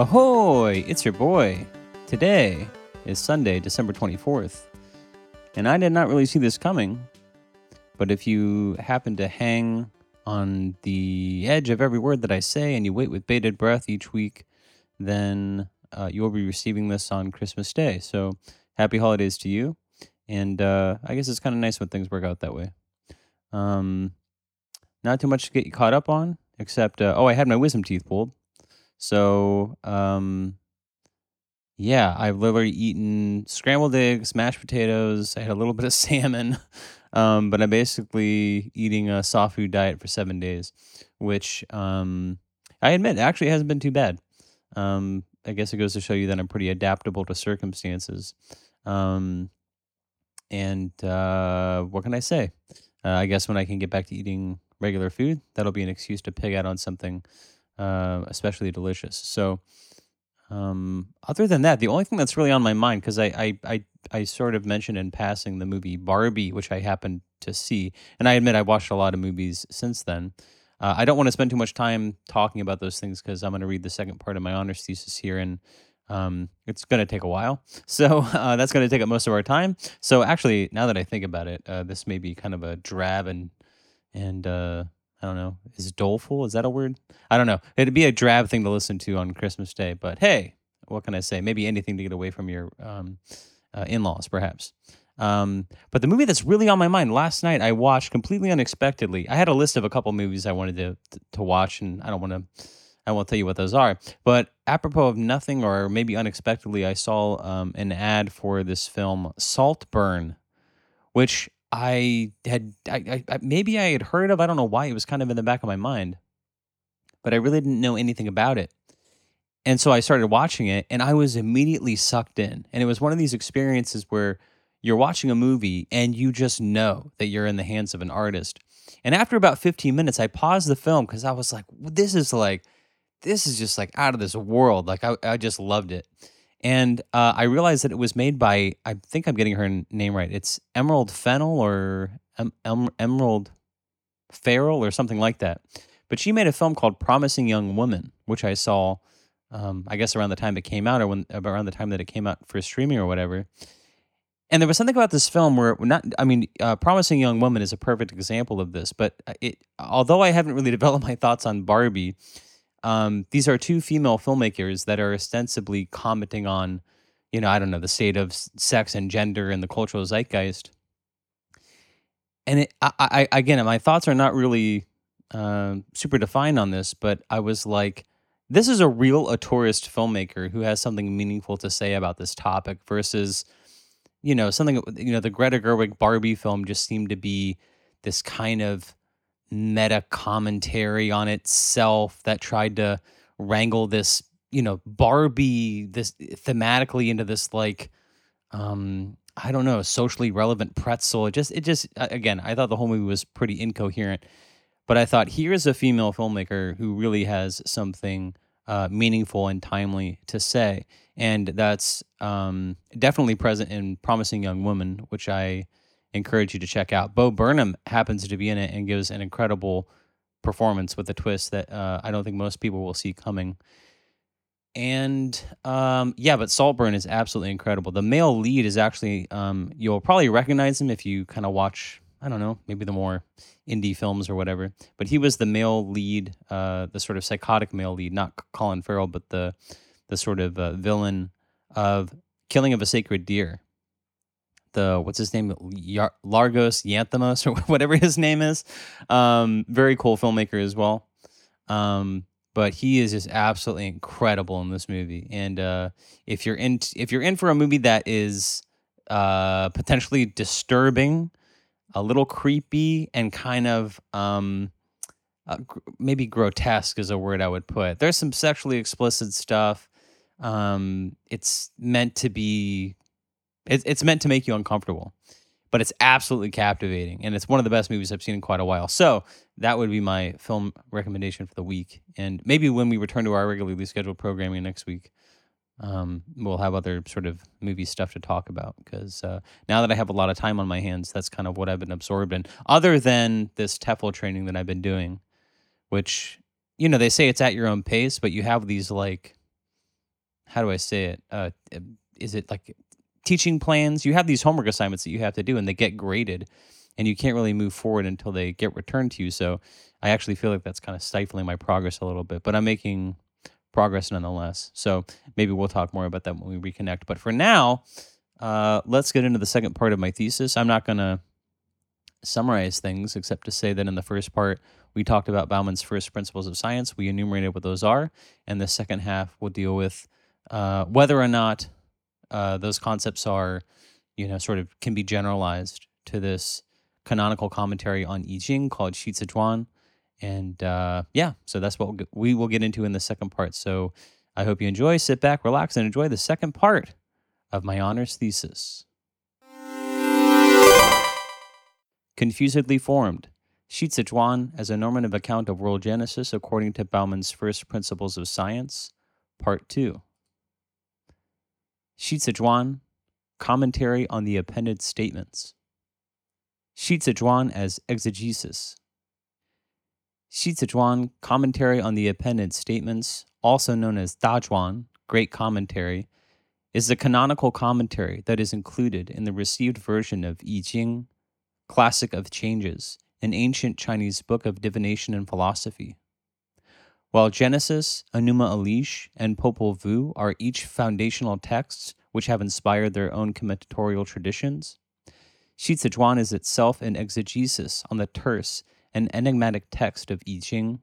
Ahoy! It's your boy. Today is Sunday, December 24th. And I did not really see this coming. But if you happen to hang on the edge of every word that I say and you wait with bated breath each week, then uh, you will be receiving this on Christmas Day. So happy holidays to you. And uh, I guess it's kind of nice when things work out that way. Um, not too much to get you caught up on, except, uh, oh, I had my wisdom teeth pulled. So, um, yeah, I've literally eaten scrambled eggs, mashed potatoes. I had a little bit of salmon, um, but I'm basically eating a soft food diet for seven days, which um, I admit actually hasn't been too bad. Um, I guess it goes to show you that I'm pretty adaptable to circumstances. Um, and uh, what can I say? Uh, I guess when I can get back to eating regular food, that'll be an excuse to pig out on something uh, especially delicious. So, um, other than that, the only thing that's really on my mind because I, I I I sort of mentioned in passing the movie Barbie, which I happened to see, and I admit I watched a lot of movies since then. Uh, I don't want to spend too much time talking about those things because I'm going to read the second part of my honors thesis here, and um, it's going to take a while. So uh, that's going to take up most of our time. So actually, now that I think about it, uh, this may be kind of a drab and and uh, I don't know. Is doleful? Is that a word? I don't know. It'd be a drab thing to listen to on Christmas Day, but hey, what can I say? Maybe anything to get away from your um, uh, in-laws, perhaps. Um, but the movie that's really on my mind last night, I watched completely unexpectedly. I had a list of a couple movies I wanted to to watch, and I don't want to. I won't tell you what those are. But apropos of nothing, or maybe unexpectedly, I saw um, an ad for this film Saltburn, which I had I, I maybe I had heard of. I don't know why it was kind of in the back of my mind, but I really didn't know anything about it. And so I started watching it, and I was immediately sucked in. And it was one of these experiences where you're watching a movie and you just know that you're in the hands of an artist. And after about 15 minutes, I paused the film because I was like, "This is like, this is just like out of this world." Like I, I just loved it. And uh, I realized that it was made by, I think I'm getting her name right. It's Emerald Fennell or em- em- Emerald Farrell or something like that. But she made a film called Promising Young Woman, which I saw, um, I guess, around the time it came out or when around the time that it came out for streaming or whatever. And there was something about this film where not, I mean, uh, Promising Young Woman is a perfect example of this. But uh, it, although I haven't really developed my thoughts on Barbie, um, these are two female filmmakers that are ostensibly commenting on, you know, I don't know, the state of sex and gender and the cultural zeitgeist. And it, I, I again, my thoughts are not really uh, super defined on this, but I was like, this is a real auteurist filmmaker who has something meaningful to say about this topic versus, you know, something, you know, the Greta Gerwig Barbie film just seemed to be this kind of meta commentary on itself that tried to wrangle this, you know, Barbie this thematically into this like um I don't know, socially relevant pretzel. It just it just again, I thought the whole movie was pretty incoherent. But I thought here's a female filmmaker who really has something uh, meaningful and timely to say, and that's um, definitely present in "Promising Young Woman," which I encourage you to check out. Bo Burnham happens to be in it and gives an incredible performance with a twist that uh, I don't think most people will see coming. And um, yeah, but Saltburn is absolutely incredible. The male lead is actually um, you'll probably recognize him if you kind of watch. I don't know, maybe the more indie films or whatever. But he was the male lead, uh, the sort of psychotic male lead, not Colin Farrell, but the the sort of uh, villain of Killing of a Sacred Deer, the what's his name Largos Yanthamos or whatever his name is. Um, very cool filmmaker as well. Um, but he is just absolutely incredible in this movie. And uh, if you're in if you're in for a movie that is uh, potentially disturbing, a little creepy, and kind of um, uh, gr- maybe grotesque is a word I would put. There's some sexually explicit stuff. Um, it's meant to be it's it's meant to make you uncomfortable, but it's absolutely captivating, and it's one of the best movies I've seen in quite a while. So that would be my film recommendation for the week. And maybe when we return to our regularly scheduled programming next week, um, we'll have other sort of movie stuff to talk about. Because uh, now that I have a lot of time on my hands, that's kind of what I've been absorbed in. Other than this TEFL training that I've been doing, which you know they say it's at your own pace, but you have these like how do I say it? Uh, is it like teaching plans? You have these homework assignments that you have to do, and they get graded, and you can't really move forward until they get returned to you. So I actually feel like that's kind of stifling my progress a little bit, but I'm making progress nonetheless. So maybe we'll talk more about that when we reconnect. But for now, uh, let's get into the second part of my thesis. I'm not going to summarize things except to say that in the first part, we talked about Baumann's first principles of science. We enumerated what those are. And the second half will deal with uh, whether or not uh, those concepts are, you know, sort of can be generalized to this canonical commentary on I Ching called Shi Zhuan. And uh, yeah, so that's what we will get into in the second part. So I hope you enjoy. Sit back, relax, and enjoy the second part of my honors thesis. Confusedly formed. Shi Zhuan as a normative account of world genesis according to Baumann's first principles of science, part 2. Xici Zhuan, commentary on the appended statements. Xici Zhuan as exegesis. Xici Zhuan, commentary on the appended statements, also known as Da Zhuan, great commentary, is the canonical commentary that is included in the received version of I Ching, Classic of Changes, an ancient Chinese book of divination and philosophy. While Genesis, Enuma Elish, and Popol Vuh are each foundational texts which have inspired their own commentatorial traditions, Xici Zhuan is itself an exegesis on the terse and enigmatic text of I Ching.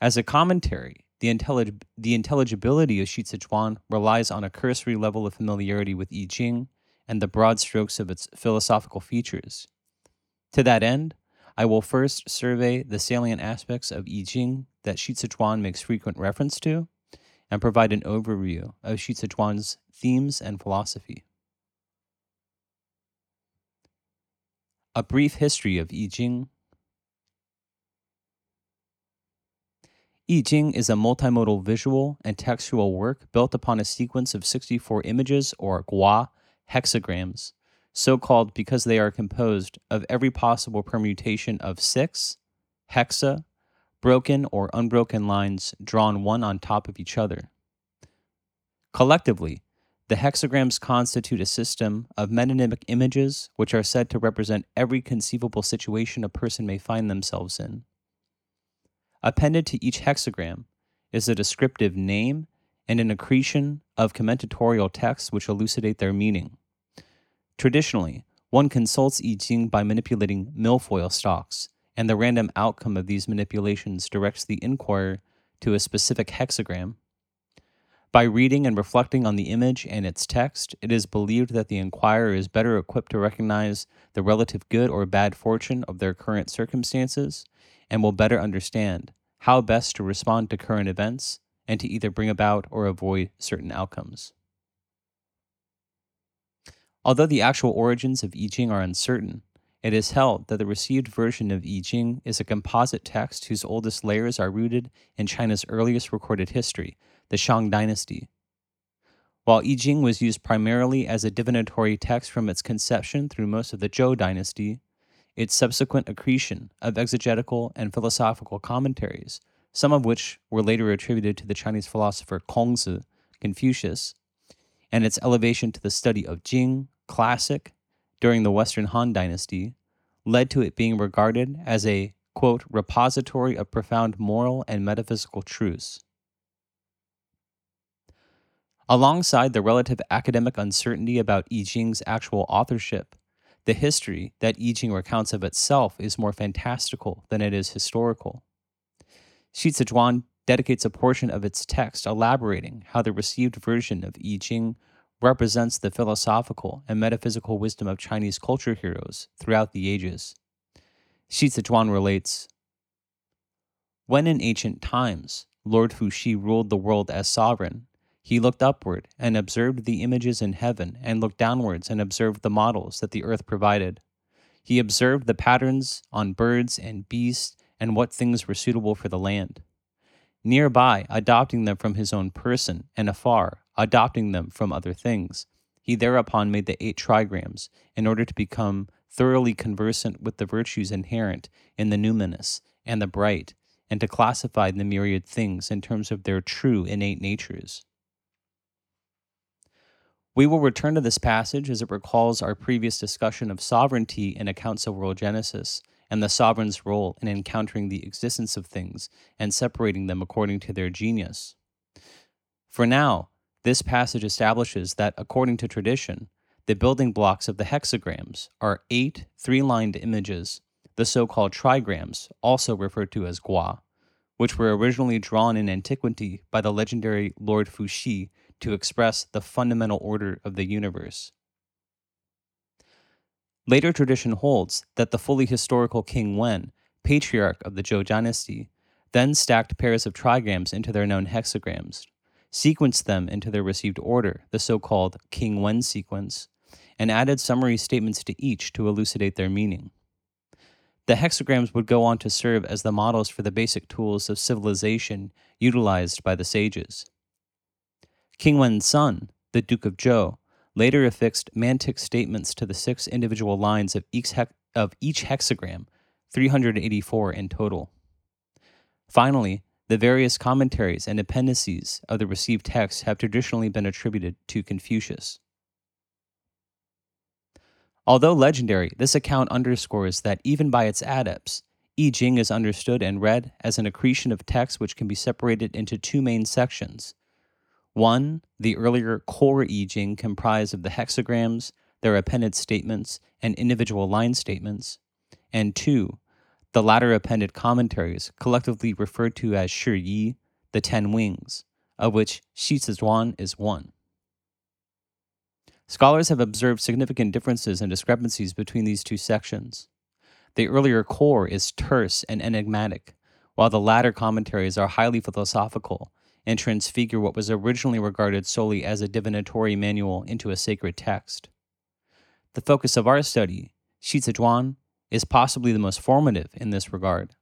As a commentary, the, intellig- the intelligibility of Xici Zhuan relies on a cursory level of familiarity with I Ching and the broad strokes of its philosophical features. To that end, I will first survey the salient aspects of I Ching that Shi makes frequent reference to, and provide an overview of Shi themes and philosophy. A brief history of I Ching I Ching is a multimodal visual and textual work built upon a sequence of 64 images or gua hexagrams, so called because they are composed of every possible permutation of six hexa broken or unbroken lines drawn one on top of each other. Collectively, the hexagrams constitute a system of metonymic images which are said to represent every conceivable situation a person may find themselves in. Appended to each hexagram is a descriptive name and an accretion of commentatorial texts which elucidate their meaning. Traditionally, one consults I Ching by manipulating milfoil stalks, and the random outcome of these manipulations directs the inquirer to a specific hexagram. By reading and reflecting on the image and its text, it is believed that the inquirer is better equipped to recognize the relative good or bad fortune of their current circumstances and will better understand how best to respond to current events and to either bring about or avoid certain outcomes. Although the actual origins of I Ching are uncertain, it is held that the received version of I Ching is a composite text whose oldest layers are rooted in China's earliest recorded history, the Shang Dynasty. While I Ching was used primarily as a divinatory text from its conception through most of the Zhou Dynasty, its subsequent accretion of exegetical and philosophical commentaries, some of which were later attributed to the Chinese philosopher Kongzi, Confucius, and its elevation to the study of Jing, classic, during the Western Han Dynasty, led to it being regarded as a, quote, repository of profound moral and metaphysical truths. Alongside the relative academic uncertainty about I Ching's actual authorship, the history that I Ching recounts of itself is more fantastical than it is historical. Shi dedicates a portion of its text elaborating how the received version of I Ching represents the philosophical and metaphysical wisdom of Chinese culture heroes throughout the ages. Shi Zi relates When in ancient times Lord Fuxi ruled the world as sovereign, he looked upward and observed the images in heaven, and looked downwards and observed the models that the earth provided. He observed the patterns on birds and beasts and what things were suitable for the land. Nearby, adopting them from his own person, and afar, adopting them from other things, he thereupon made the eight trigrams in order to become thoroughly conversant with the virtues inherent in the numinous and the bright, and to classify the myriad things in terms of their true innate natures. We will return to this passage as it recalls our previous discussion of sovereignty in accounts of world genesis and the sovereign's role in encountering the existence of things and separating them according to their genius. For now, this passage establishes that, according to tradition, the building blocks of the hexagrams are eight three lined images, the so called trigrams, also referred to as gua, which were originally drawn in antiquity by the legendary Lord Fuxi to express the fundamental order of the universe. Later tradition holds that the fully historical King Wen, patriarch of the Zhou dynasty, then stacked pairs of trigrams into their known hexagrams, sequenced them into their received order, the so called King Wen sequence, and added summary statements to each to elucidate their meaning. The hexagrams would go on to serve as the models for the basic tools of civilization utilized by the sages. King Wen's son, the Duke of Zhou, later affixed mantic statements to the six individual lines of each, hex- of each hexagram, 384 in total. Finally, the various commentaries and appendices of the received text have traditionally been attributed to Confucius. Although legendary, this account underscores that even by its adepts, I Ching is understood and read as an accretion of texts which can be separated into two main sections one, the earlier core I Ching comprised of the hexagrams, their appended statements, and individual line statements. And two, the latter appended commentaries, collectively referred to as Shi Yi, the Ten Wings, of which Xi Zhuan is one. Scholars have observed significant differences and discrepancies between these two sections. The earlier core is terse and enigmatic, while the latter commentaries are highly philosophical and transfigure what was originally regarded solely as a divinatory manual into a sacred text. The focus of our study, Shi Zhuan, is possibly the most formative in this regard.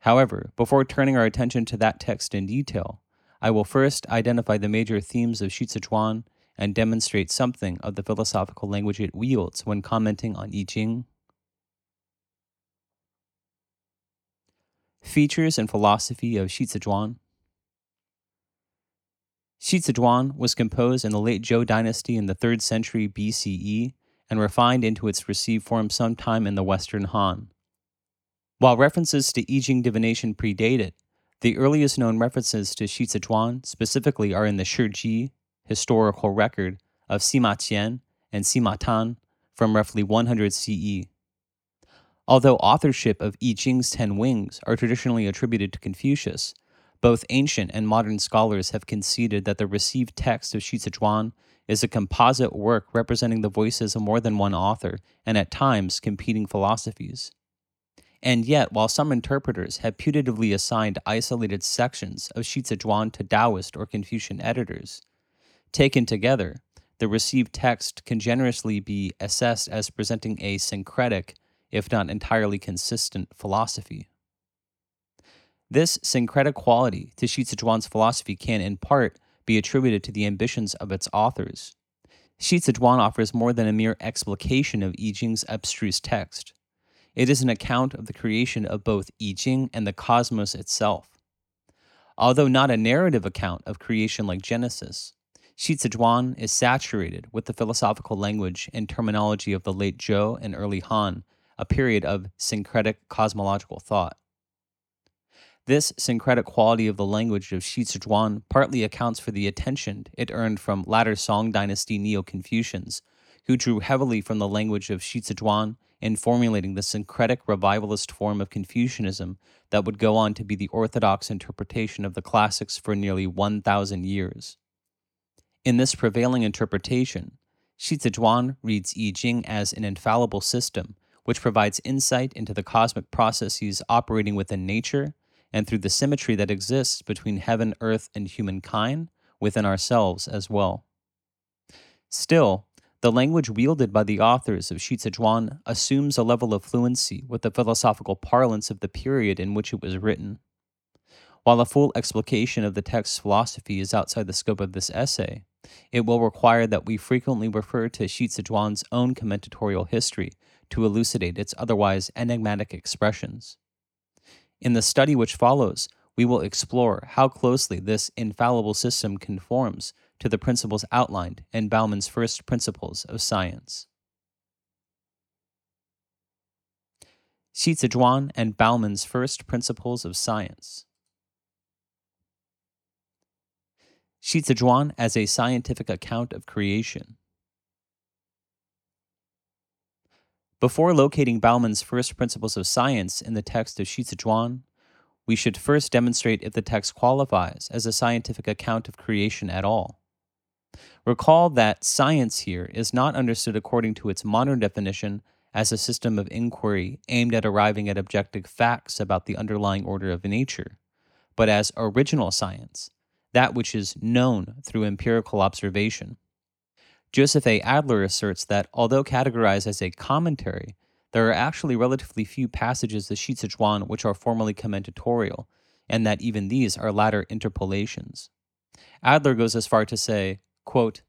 However, before turning our attention to that text in detail, I will first identify the major themes of Shi Zhuan and demonstrate something of the philosophical language it wields when commenting on I Ching. Features and philosophy of Shi Zhuan. Shi Zhuan was composed in the late Zhou dynasty in the 3rd century BCE and refined into its received form sometime in the Western Han. While references to I Ching divination predate it, the earliest known references to Shi Zhuan specifically are in the Shiji historical record of Sima Qian and Sima Tan from roughly 100 CE. Although authorship of I Ching's Ten Wings are traditionally attributed to Confucius, both ancient and modern scholars have conceded that the received text of Shi Zhuan is a composite work representing the voices of more than one author and at times competing philosophies. And yet, while some interpreters have putatively assigned isolated sections of Shi Zhuan to Taoist or Confucian editors, taken together, the received text can generously be assessed as presenting a syncretic, if not entirely consistent, philosophy. This syncretic quality to Shi Zhuan's philosophy can, in part, be attributed to the ambitions of its authors. Shi Zhuan offers more than a mere explication of I Ching's abstruse text. It is an account of the creation of both I Ching and the cosmos itself. Although not a narrative account of creation like Genesis, Shi Zhuan is saturated with the philosophical language and terminology of the late Zhou and early Han, a period of syncretic cosmological thought. This syncretic quality of the language of Shi Zhuan partly accounts for the attention it earned from latter Song dynasty Neo Confucians, who drew heavily from the language of Shi Zhuan in formulating the syncretic revivalist form of Confucianism that would go on to be the orthodox interpretation of the classics for nearly 1,000 years. In this prevailing interpretation, Shi Zhuan reads I Ching as an infallible system which provides insight into the cosmic processes operating within nature and through the symmetry that exists between heaven, earth, and humankind within ourselves as well. Still, the language wielded by the authors of Shi Zhuan assumes a level of fluency with the philosophical parlance of the period in which it was written. While a full explication of the text's philosophy is outside the scope of this essay, it will require that we frequently refer to Shi Zhuan's own commentatorial history to elucidate its otherwise enigmatic expressions. In the study which follows, we will explore how closely this infallible system conforms to the principles outlined in Baumann's first principles of science. Xizhuan and Baumann's first principles of science. Xizhuan as a scientific account of creation. Before locating Baumann's first principles of science in the text of Xizhuan, we should first demonstrate if the text qualifies as a scientific account of creation at all. Recall that science here is not understood according to its modern definition as a system of inquiry aimed at arriving at objective facts about the underlying order of nature, but as original science, that which is known through empirical observation. Joseph A. Adler asserts that although categorized as a commentary, there are actually relatively few passages of Xizhuan which are formally commentatorial, and that even these are latter interpolations. Adler goes as far to say, quote,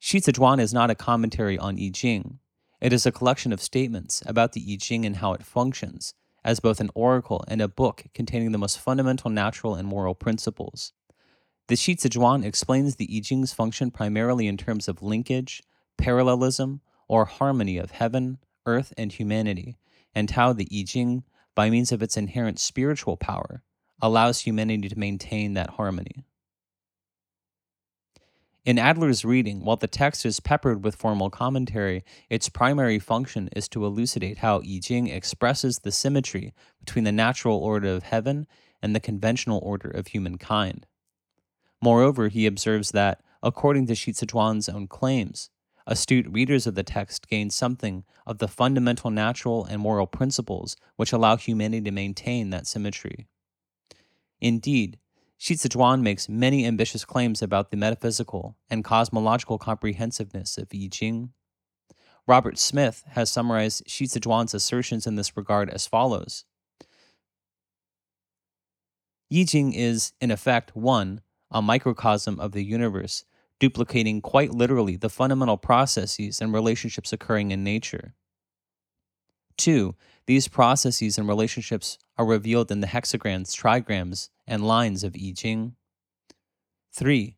Xizhuan is not a commentary on I Ching. It is a collection of statements about the I Ching and how it functions, as both an oracle and a book containing the most fundamental natural and moral principles. The Xizhuan explains the I Ching's function primarily in terms of linkage, parallelism, or harmony of heaven, earth, and humanity, and how the I Ching, by means of its inherent spiritual power, allows humanity to maintain that harmony. In Adler's reading, while the text is peppered with formal commentary, its primary function is to elucidate how I Ching expresses the symmetry between the natural order of heaven and the conventional order of humankind. Moreover, he observes that, according to Xizhuan's own claims, astute readers of the text gain something of the fundamental natural and moral principles which allow humanity to maintain that symmetry. Indeed, Xizhuan makes many ambitious claims about the metaphysical and cosmological comprehensiveness of I Ching. Robert Smith has summarized Xizhuan's assertions in this regard as follows I Ching is, in effect, one, a microcosm of the universe, duplicating quite literally the fundamental processes and relationships occurring in nature. Two, these processes and relationships are revealed in the hexagrams, trigrams, and lines of I Ching. Three,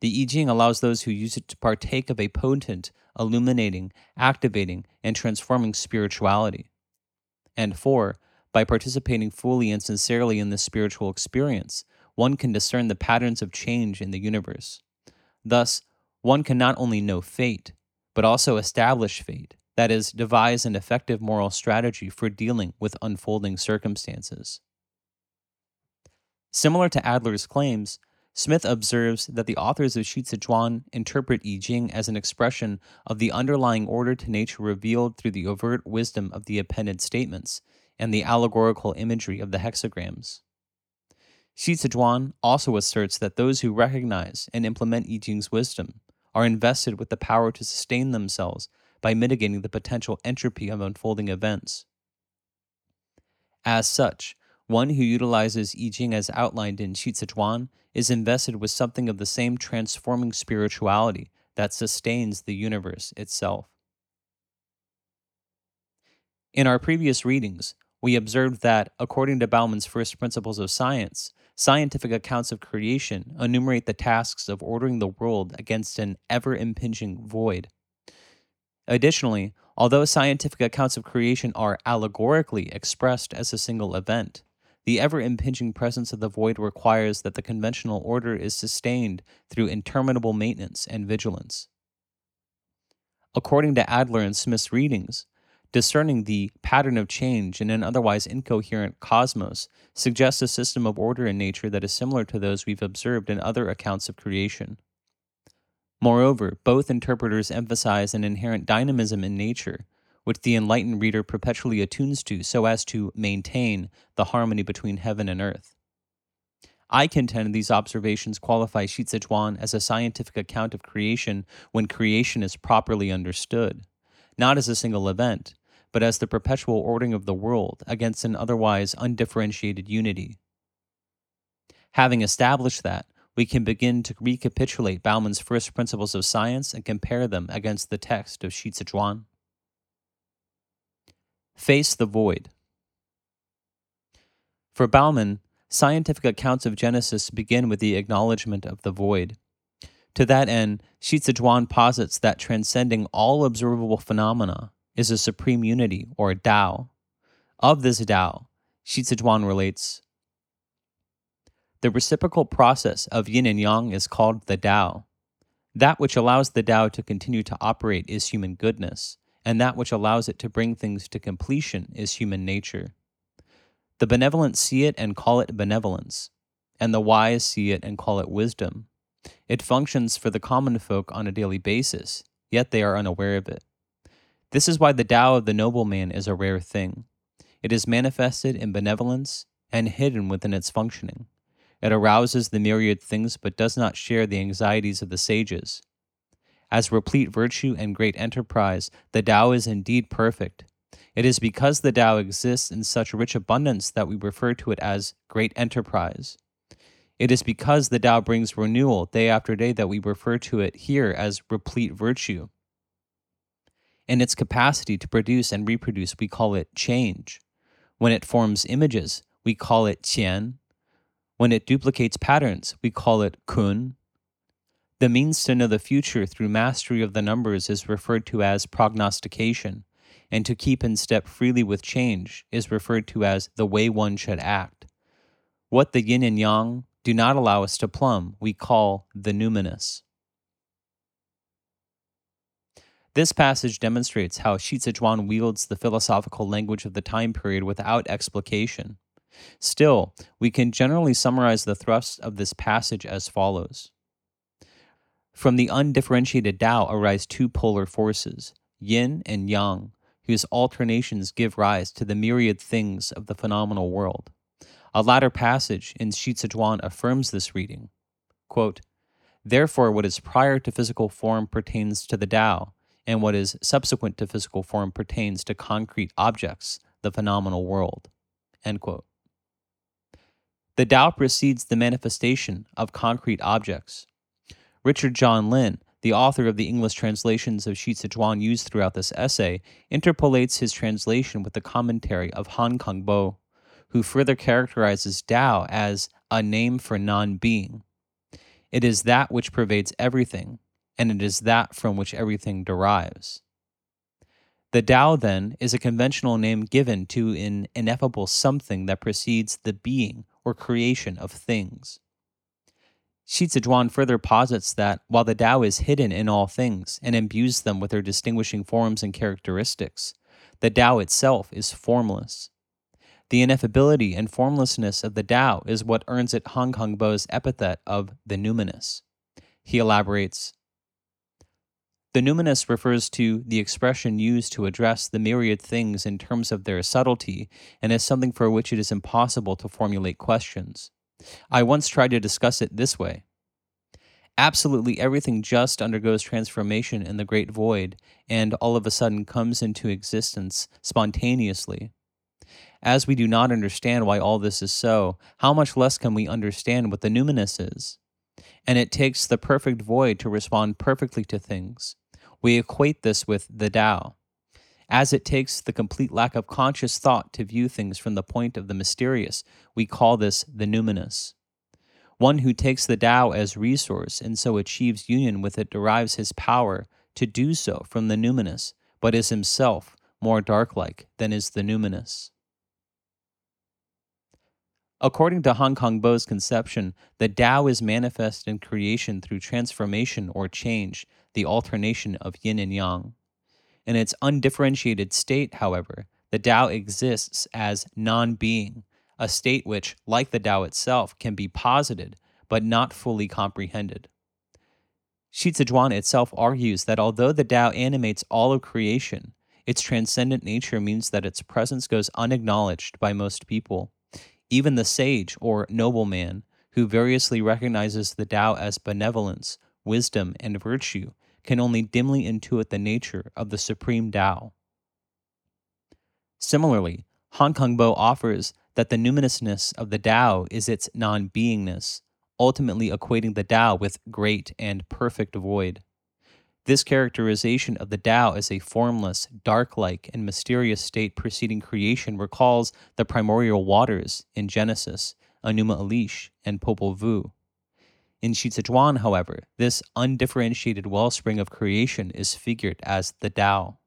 the I Ching allows those who use it to partake of a potent, illuminating, activating, and transforming spirituality. And four, by participating fully and sincerely in this spiritual experience, one can discern the patterns of change in the universe. Thus, one can not only know fate, but also establish fate, that is, devise an effective moral strategy for dealing with unfolding circumstances. Similar to Adler's claims, Smith observes that the authors of Xizhuan interpret I Ching as an expression of the underlying order to nature revealed through the overt wisdom of the appended statements and the allegorical imagery of the hexagrams. Xizhuan also asserts that those who recognize and implement I Ching's wisdom are invested with the power to sustain themselves by mitigating the potential entropy of unfolding events. As such, one who utilizes I Ching as outlined in Xizhuan is invested with something of the same transforming spirituality that sustains the universe itself. In our previous readings, we observed that, according to Baumann's first principles of science, scientific accounts of creation enumerate the tasks of ordering the world against an ever impinging void. Additionally, although scientific accounts of creation are allegorically expressed as a single event, the ever impinging presence of the void requires that the conventional order is sustained through interminable maintenance and vigilance. According to Adler and Smith's readings, Discerning the pattern of change in an otherwise incoherent cosmos suggests a system of order in nature that is similar to those we've observed in other accounts of creation. Moreover, both interpreters emphasize an inherent dynamism in nature, which the enlightened reader perpetually attunes to so as to maintain the harmony between heaven and earth. I contend these observations qualify Shi Xizhuan as a scientific account of creation when creation is properly understood, not as a single event, but as the perpetual ordering of the world against an otherwise undifferentiated unity. Having established that, we can begin to recapitulate Baumann's first principles of science and compare them against the text of Shi Xizhuan. Face the void. For Baumann, scientific accounts of Genesis begin with the acknowledgement of the void. To that end, Shi posits that transcending all observable phenomena is a supreme unity or Tao. Of this Tao, Shi relates The reciprocal process of yin and yang is called the Tao. That which allows the Tao to continue to operate is human goodness, and that which allows it to bring things to completion is human nature. The benevolent see it and call it benevolence, and the wise see it and call it wisdom. It functions for the common folk on a daily basis, yet they are unaware of it. This is why the Tao of the noble man is a rare thing. It is manifested in benevolence and hidden within its functioning. It arouses the myriad things but does not share the anxieties of the sages. As replete virtue and great enterprise, the Tao is indeed perfect. It is because the Tao exists in such rich abundance that we refer to it as great enterprise. It is because the Tao brings renewal day after day that we refer to it here as replete virtue. In its capacity to produce and reproduce, we call it change. When it forms images, we call it qian. When it duplicates patterns, we call it kun. The means to know the future through mastery of the numbers is referred to as prognostication, and to keep in step freely with change is referred to as the way one should act. What the yin and yang do not allow us to plumb, we call the numinous. This passage demonstrates how Shi wields the philosophical language of the time period without explication. Still, we can generally summarize the thrust of this passage as follows From the undifferentiated Tao arise two polar forces, yin and yang, whose alternations give rise to the myriad things of the phenomenal world. A latter passage in Shi affirms this reading. Quote, Therefore, what is prior to physical form pertains to the Tao, and what is subsequent to physical form pertains to concrete objects, the phenomenal world. The Tao precedes the manifestation of concrete objects. Richard John Lynn, the author of the English translations of Shi used throughout this essay, interpolates his translation with the commentary of Han Kang Bo, who further characterizes Tao as a name for non being. It is that which pervades everything, and it is that from which everything derives. The Tao, then, is a conventional name given to an ineffable something that precedes the being or creation of things. Shi further posits that while the Tao is hidden in all things and imbues them with their distinguishing forms and characteristics, the Tao itself is formless. The ineffability and formlessness of the Tao is what earns it Han Kang Bo's epithet of the numinous. He elaborates The numinous refers to the expression used to address the myriad things in terms of their subtlety and as something for which it is impossible to formulate questions. I once tried to discuss it this way. Absolutely everything just undergoes transformation in the great void and all of a sudden comes into existence spontaneously. As we do not understand why all this is so, how much less can we understand what the numinous is? And it takes the perfect void to respond perfectly to things. We equate this with the Tao. As it takes the complete lack of conscious thought to view things from the point of the mysterious, we call this the numinous. One who takes the Tao as resource and so achieves union with it derives his power to do so from the numinous, but is himself more dark like than is the numinous. According to Han Kang Bo's conception, the Tao is manifest in creation through transformation or change, the alternation of yin and yang. In its undifferentiated state, however, the Tao exists as non being, a state which, like the Tao itself, can be posited but not fully comprehended. Shi itself argues that although the Tao animates all of creation, its transcendent nature means that its presence goes unacknowledged by most people. Even the sage or nobleman, who variously recognizes the Tao as benevolence, wisdom, and virtue, can only dimly intuit the nature of the supreme Tao. Similarly, Han Kang Bo offers that the numinousness of the Tao is its non beingness, ultimately equating the Tao with great and perfect void. This characterization of the Tao as a formless, dark like, and mysterious state preceding creation recalls the primordial waters in Genesis, Enuma Elish, and Popol Vuh. In Shizi however, this undifferentiated wellspring of creation is figured as the Tao.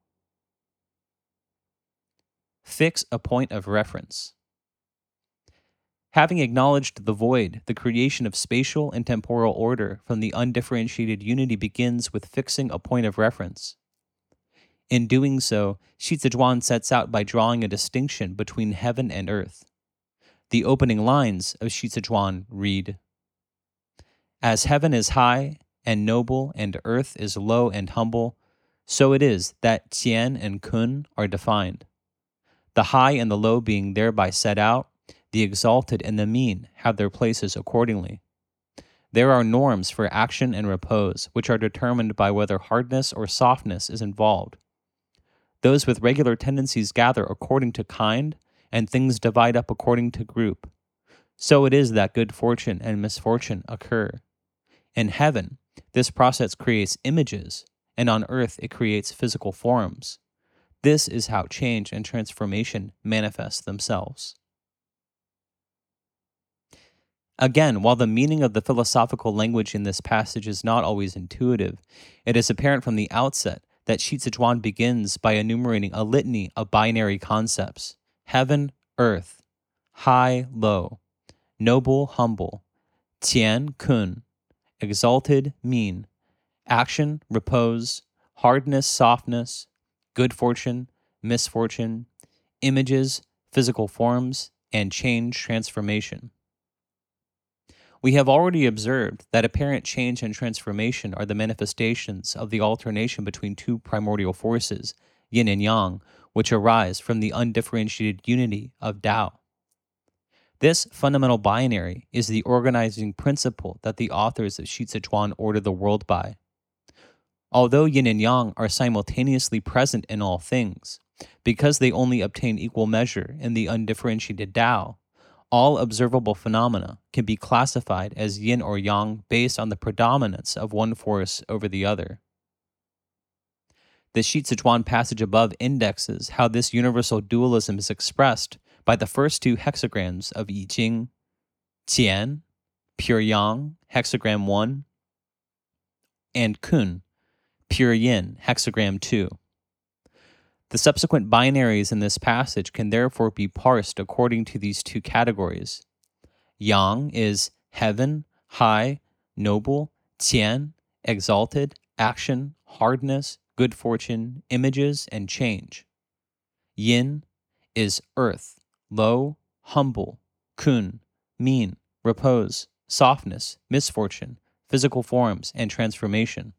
Fix a point of reference. Having acknowledged the void, the creation of spatial and temporal order from the undifferentiated unity begins with fixing a point of reference. In doing so, Xicizhuan sets out by drawing a distinction between heaven and earth. The opening lines of Xicizhuan read As heaven is high and noble, and earth is low and humble, so it is that Qian and Kun are defined. The high and the low being thereby set out, the exalted and the mean have their places accordingly. There are norms for action and repose, which are determined by whether hardness or softness is involved. Those with regular tendencies gather according to kind, and things divide up according to group. So it is that good fortune and misfortune occur. In heaven, this process creates images, and on earth, it creates physical forms. This is how change and transformation manifest themselves. Again, while the meaning of the philosophical language in this passage is not always intuitive, it is apparent from the outset that Xicizhuan begins by enumerating a litany of binary concepts heaven, earth, high, low, noble, humble, qian, kun, exalted, mean, action, repose, hardness, softness, good fortune, misfortune, images, physical forms, and change, transformation. We have already observed that apparent change and transformation are the manifestations of the alternation between two primordial forces, yin and yang, which arise from the undifferentiated unity of Tao. This fundamental binary is the organizing principle that the authors of Shizi order the world by. Although yin and yang are simultaneously present in all things, because they only obtain equal measure in the undifferentiated Tao, all observable phenomena can be classified as yin or yang based on the predominance of one force over the other. The Shizi passage above indexes how this universal dualism is expressed by the first two hexagrams of I Ching, Qian, pure yang, hexagram 1, and Kun, pure yin, hexagram 2. The subsequent binaries in this passage can therefore be parsed according to these two categories. Yang is heaven, high, noble, qian, exalted, action, hardness, good fortune, images, and change. Yin is earth, low, humble, kun, mean, repose, softness, misfortune, physical forms, and transformation.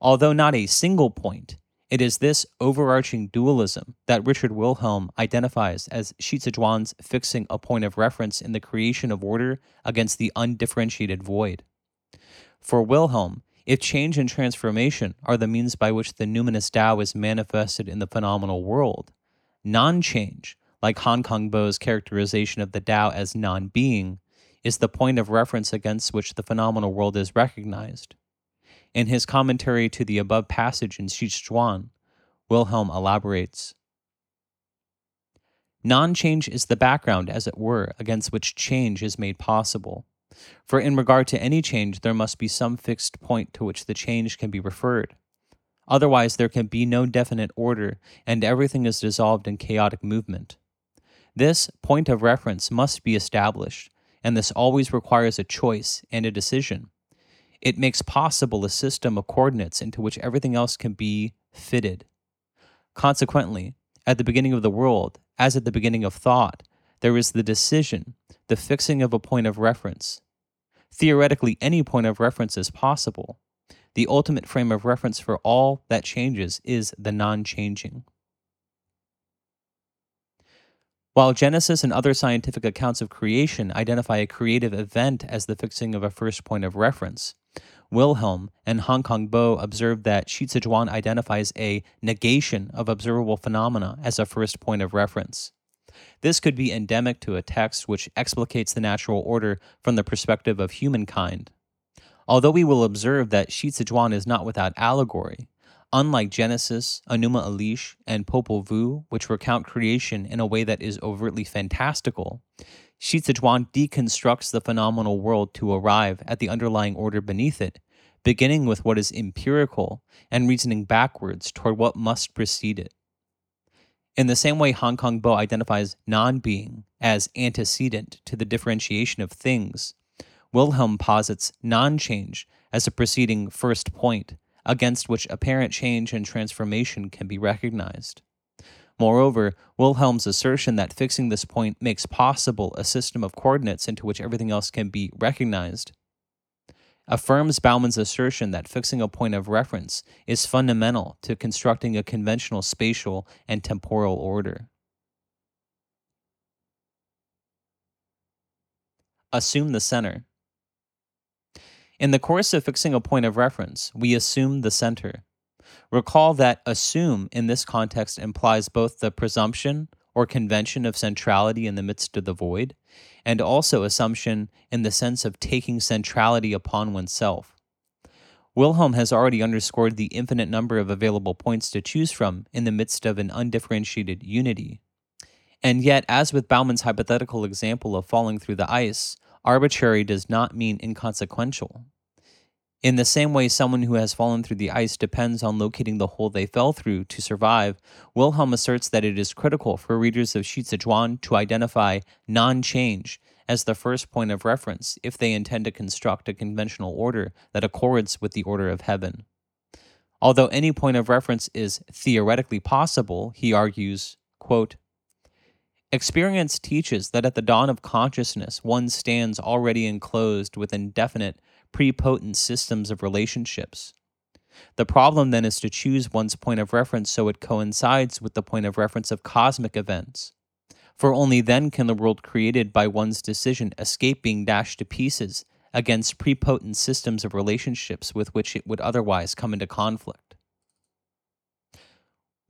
Although not a single point, it is this overarching dualism that Richard Wilhelm identifies as Xicizhuan's fixing a point of reference in the creation of order against the undifferentiated void. For Wilhelm, if change and transformation are the means by which the numinous Tao is manifested in the phenomenal world, non change, like Han Kang Bo's characterization of the Tao as non being, is the point of reference against which the phenomenal world is recognized. In his commentary to the above passage in Shichuan, Wilhelm elaborates Non change is the background, as it were, against which change is made possible. For in regard to any change, there must be some fixed point to which the change can be referred. Otherwise, there can be no definite order, and everything is dissolved in chaotic movement. This point of reference must be established, and this always requires a choice and a decision. It makes possible a system of coordinates into which everything else can be fitted. Consequently, at the beginning of the world, as at the beginning of thought, there is the decision, the fixing of a point of reference. Theoretically, any point of reference is possible. The ultimate frame of reference for all that changes is the non changing. While Genesis and other scientific accounts of creation identify a creative event as the fixing of a first point of reference, Wilhelm and Han Kang Bo observed that Shizi identifies a negation of observable phenomena as a first point of reference. This could be endemic to a text which explicates the natural order from the perspective of humankind. Although we will observe that Shizi is not without allegory, unlike Genesis, Enuma Elish, and Popol Vuh, which recount creation in a way that is overtly fantastical, Shi deconstructs the phenomenal world to arrive at the underlying order beneath it, beginning with what is empirical and reasoning backwards toward what must precede it. In the same way, Han Kang Bo identifies non being as antecedent to the differentiation of things, Wilhelm posits non change as a preceding first point against which apparent change and transformation can be recognized. Moreover, Wilhelm's assertion that fixing this point makes possible a system of coordinates into which everything else can be recognized affirms Baumann's assertion that fixing a point of reference is fundamental to constructing a conventional spatial and temporal order. Assume the center. In the course of fixing a point of reference, we assume the center. Recall that assume in this context implies both the presumption or convention of centrality in the midst of the void, and also assumption in the sense of taking centrality upon oneself. Wilhelm has already underscored the infinite number of available points to choose from in the midst of an undifferentiated unity. And yet, as with Baumann's hypothetical example of falling through the ice, arbitrary does not mean inconsequential. In the same way, someone who has fallen through the ice depends on locating the hole they fell through to survive, Wilhelm asserts that it is critical for readers of Shi Zhuan to identify non change as the first point of reference if they intend to construct a conventional order that accords with the order of heaven. Although any point of reference is theoretically possible, he argues, quote, Experience teaches that at the dawn of consciousness, one stands already enclosed within definite prepotent systems of relationships. The problem then is to choose one's point of reference so it coincides with the point of reference of cosmic events. For only then can the world created by one's decision escape being dashed to pieces against prepotent systems of relationships with which it would otherwise come into conflict.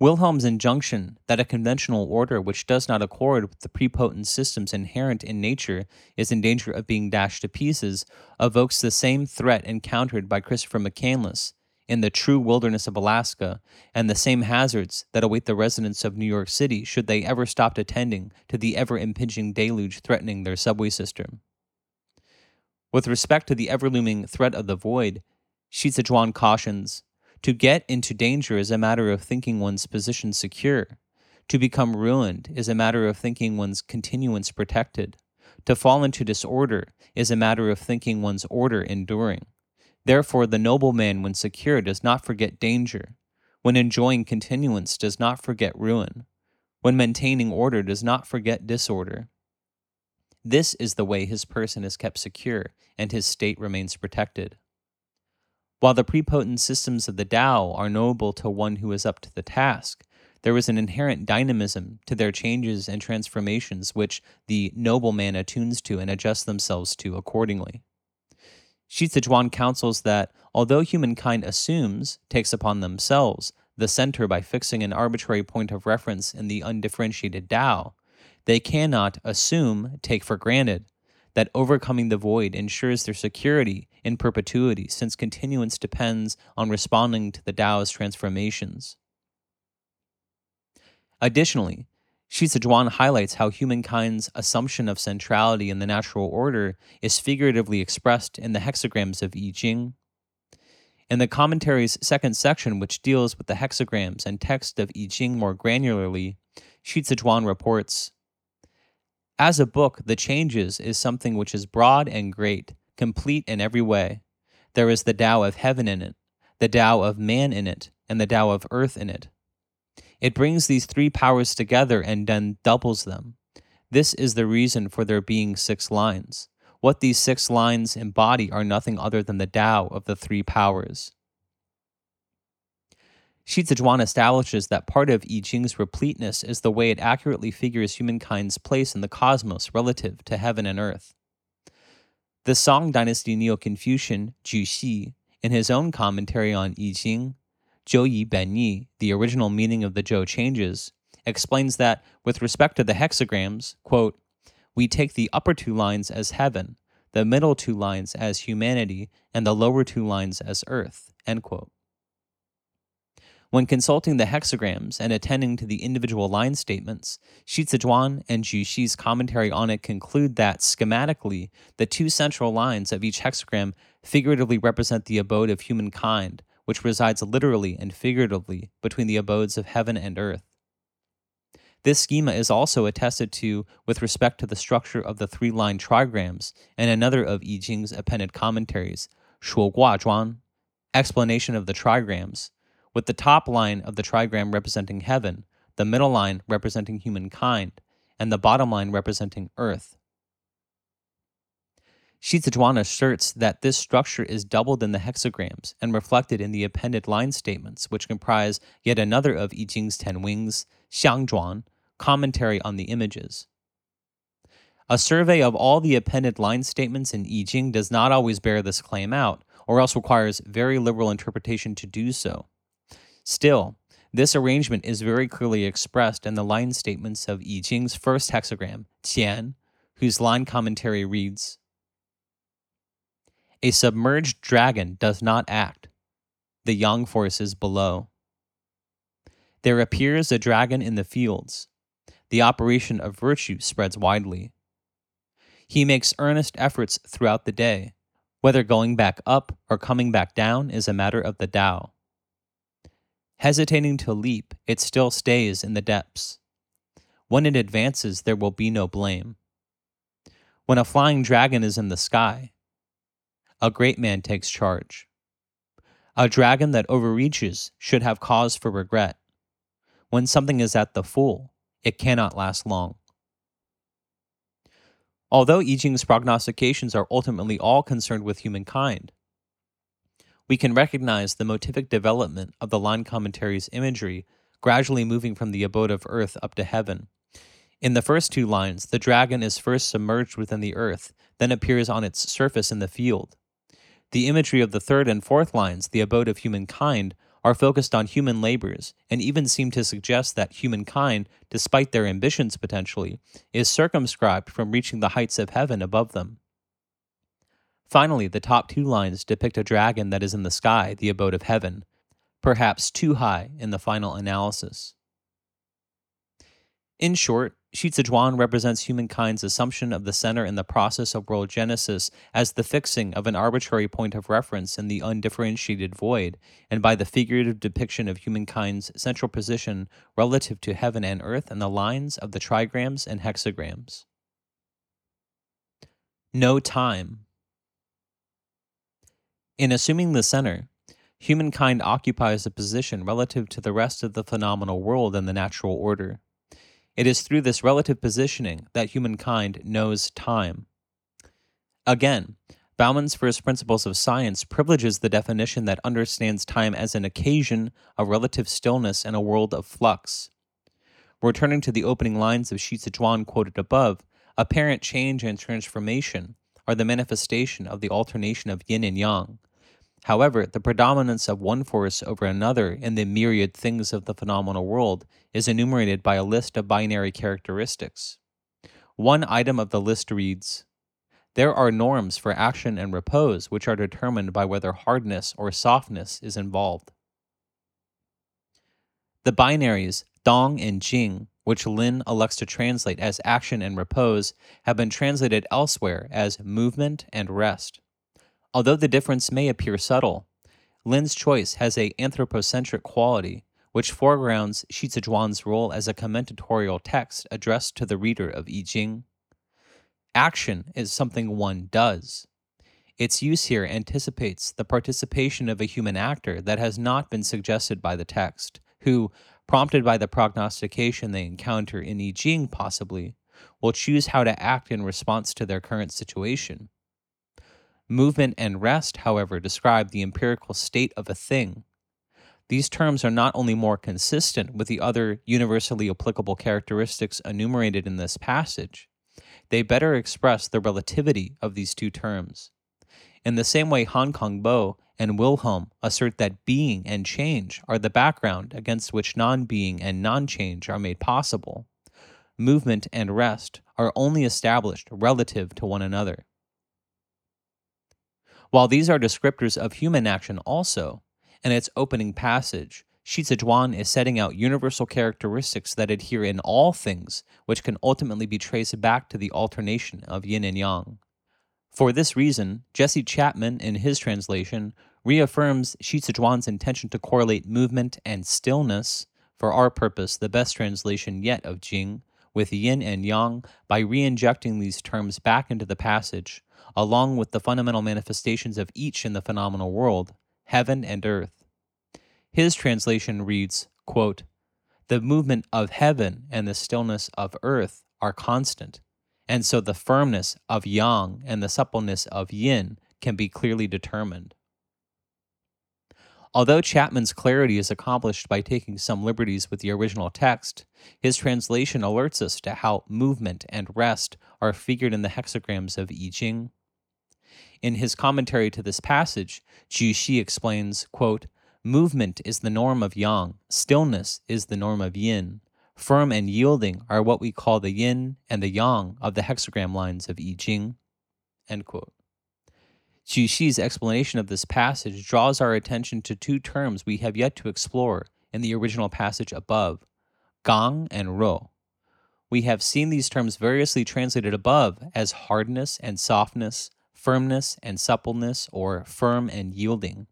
Wilhelm's injunction that a conventional order which does not accord with the prepotent systems inherent in nature is in danger of being dashed to pieces evokes the same threat encountered by Christopher McCandless in the true wilderness of Alaska and the same hazards that await the residents of New York City should they ever stop attending to the ever impinging deluge threatening their subway system. With respect to the ever looming threat of the void, Shi Zhuan cautions to get into danger is a matter of thinking one's position secure. To become ruined is a matter of thinking one's continuance protected. To fall into disorder is a matter of thinking one's order enduring. Therefore, the noble man, when secure, does not forget danger. When enjoying continuance, does not forget ruin. When maintaining order, does not forget disorder. This is the way his person is kept secure and his state remains protected. While the prepotent systems of the Tao are knowable to one who is up to the task, there is an inherent dynamism to their changes and transformations which the noble man attunes to and adjusts themselves to accordingly. Shi Zhuan counsels that although humankind assumes, takes upon themselves, the center by fixing an arbitrary point of reference in the undifferentiated Tao, they cannot assume, take for granted, that overcoming the void ensures their security in perpetuity, since continuance depends on responding to the Tao's transformations. Additionally, Shi Zhuan highlights how humankind's assumption of centrality in the natural order is figuratively expressed in the hexagrams of I Ching. In the commentary's second section, which deals with the hexagrams and text of I Ching more granularly, Shi Zhuan reports as a book, The Changes is something which is broad and great, complete in every way. There is the Tao of heaven in it, the Tao of man in it, and the Tao of earth in it. It brings these three powers together and then doubles them. This is the reason for there being six lines. What these six lines embody are nothing other than the Tao of the three powers. Shi Zhuan establishes that part of I Ching's repleteness is the way it accurately figures humankind's place in the cosmos relative to heaven and earth. The Song Dynasty Neo Confucian Zhu Xi, in his own commentary on I Ching, Zhou Yi Ben Yi, the original meaning of the Zhou changes, explains that with respect to the hexagrams, quote, we take the upper two lines as heaven, the middle two lines as humanity, and the lower two lines as earth. End quote. When consulting the hexagrams and attending to the individual line statements, Xici Zhuan and Zhu Xi's commentary on it conclude that, schematically, the two central lines of each hexagram figuratively represent the abode of humankind, which resides literally and figuratively between the abodes of heaven and earth. This schema is also attested to with respect to the structure of the three line trigrams and another of I Ching's appended commentaries, Shuo Gua Zhuan, explanation of the trigrams, with the top line of the trigram representing heaven, the middle line representing humankind, and the bottom line representing earth. Xici Zhuan asserts that this structure is doubled in the hexagrams and reflected in the appended line statements, which comprise yet another of I Ching's ten wings, Xiangzhuan, commentary on the images. A survey of all the appended line statements in I Ching does not always bear this claim out, or else requires very liberal interpretation to do so. Still, this arrangement is very clearly expressed in the line statements of I Ching's first hexagram, Qian, whose line commentary reads A submerged dragon does not act, the yang forces below. There appears a dragon in the fields. The operation of virtue spreads widely. He makes earnest efforts throughout the day. Whether going back up or coming back down is a matter of the Tao. Hesitating to leap, it still stays in the depths. When it advances, there will be no blame. When a flying dragon is in the sky, a great man takes charge. A dragon that overreaches should have cause for regret. When something is at the full, it cannot last long. Although I Ching's prognostications are ultimately all concerned with humankind, we can recognize the motivic development of the line commentary's imagery gradually moving from the abode of earth up to heaven. In the first two lines, the dragon is first submerged within the earth, then appears on its surface in the field. The imagery of the third and fourth lines, the abode of humankind, are focused on human labors and even seem to suggest that humankind, despite their ambitions potentially, is circumscribed from reaching the heights of heaven above them. Finally, the top two lines depict a dragon that is in the sky, the abode of heaven, perhaps too high in the final analysis. In short, Shi represents humankind's assumption of the center in the process of world genesis as the fixing of an arbitrary point of reference in the undifferentiated void, and by the figurative depiction of humankind's central position relative to heaven and earth in the lines of the trigrams and hexagrams. No time. In assuming the center, humankind occupies a position relative to the rest of the phenomenal world and the natural order. It is through this relative positioning that humankind knows time. Again, Baumann's first principles of science privileges the definition that understands time as an occasion of relative stillness in a world of flux. Returning to the opening lines of Xici Zhuan quoted above, apparent change and transformation are the manifestation of the alternation of yin and yang, However, the predominance of one force over another in the myriad things of the phenomenal world is enumerated by a list of binary characteristics. One item of the list reads There are norms for action and repose which are determined by whether hardness or softness is involved. The binaries Dong and Jing, which Lynn elects to translate as action and repose, have been translated elsewhere as movement and rest. Although the difference may appear subtle, Lynn's choice has a anthropocentric quality which foregrounds Xici Zhuan's role as a commentatorial text addressed to the reader of I Ching. Action is something one does. Its use here anticipates the participation of a human actor that has not been suggested by the text, who, prompted by the prognostication they encounter in I Ching possibly, will choose how to act in response to their current situation. Movement and rest, however, describe the empirical state of a thing. These terms are not only more consistent with the other universally applicable characteristics enumerated in this passage, they better express the relativity of these two terms. In the same way, Han Kang Bo and Wilhelm assert that being and change are the background against which non being and non change are made possible. Movement and rest are only established relative to one another. While these are descriptors of human action also, in its opening passage, Shi Zhuan is setting out universal characteristics that adhere in all things, which can ultimately be traced back to the alternation of yin and yang. For this reason, Jesse Chapman, in his translation, reaffirms Shi Zhuan's intention to correlate movement and stillness, for our purpose, the best translation yet of Jing, with yin and yang by re injecting these terms back into the passage, along with the fundamental manifestations of each in the phenomenal world, heaven and earth. His translation reads, quote, The movement of heaven and the stillness of earth are constant, and so the firmness of yang and the suppleness of yin can be clearly determined. Although Chapman's clarity is accomplished by taking some liberties with the original text, his translation alerts us to how movement and rest are figured in the hexagrams of I Ching. In his commentary to this passage, Zhu Xi explains, quote, Movement is the norm of yang, stillness is the norm of yin. Firm and yielding are what we call the yin and the yang of the hexagram lines of I Ching. End quote. Shi's explanation of this passage draws our attention to two terms we have yet to explore in the original passage above gang and rou. We have seen these terms variously translated above as hardness and softness, firmness and suppleness, or firm and yielding.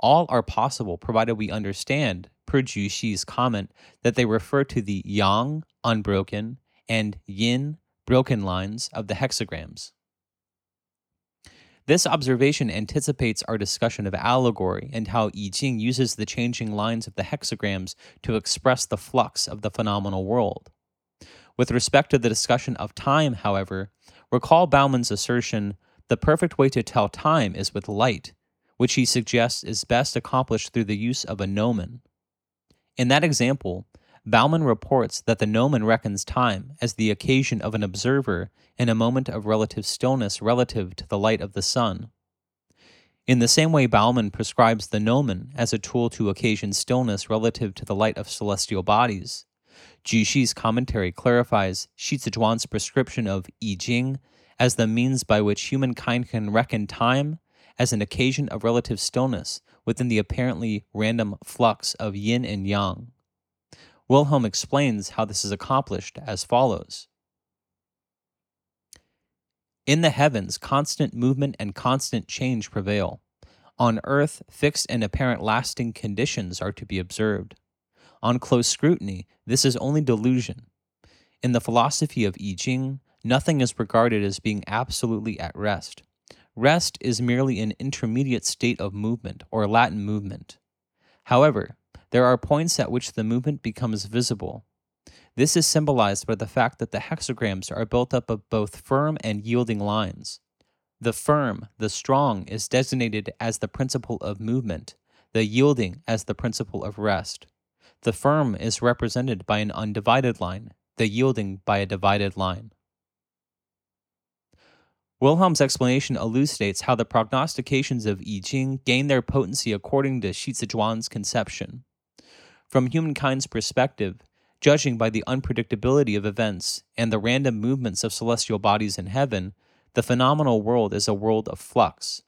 All are possible provided we understand, per Shi's comment, that they refer to the yang, unbroken, and yin, broken lines of the hexagrams. This observation anticipates our discussion of allegory and how I Ching uses the changing lines of the hexagrams to express the flux of the phenomenal world. With respect to the discussion of time, however, recall Baumann's assertion the perfect way to tell time is with light, which he suggests is best accomplished through the use of a gnomon. In that example, Baumann reports that the gnomon reckons time as the occasion of an observer in a moment of relative stillness relative to the light of the sun. In the same way, Baumann prescribes the gnomon as a tool to occasion stillness relative to the light of celestial bodies. Zhu Xi's commentary clarifies Shi Zhuan's prescription of I Ching as the means by which humankind can reckon time as an occasion of relative stillness within the apparently random flux of yin and yang. Wilhelm explains how this is accomplished as follows In the heavens, constant movement and constant change prevail. On earth, fixed and apparent lasting conditions are to be observed. On close scrutiny, this is only delusion. In the philosophy of I Ching, nothing is regarded as being absolutely at rest. Rest is merely an intermediate state of movement or latent movement. However, there are points at which the movement becomes visible. This is symbolized by the fact that the hexagrams are built up of both firm and yielding lines. The firm, the strong, is designated as the principle of movement, the yielding as the principle of rest. The firm is represented by an undivided line, the yielding by a divided line. Wilhelm's explanation elucidates how the prognostications of I Ching gain their potency according to Shi Zhuan's conception. From humankind's perspective, judging by the unpredictability of events and the random movements of celestial bodies in heaven, the phenomenal world is a world of flux.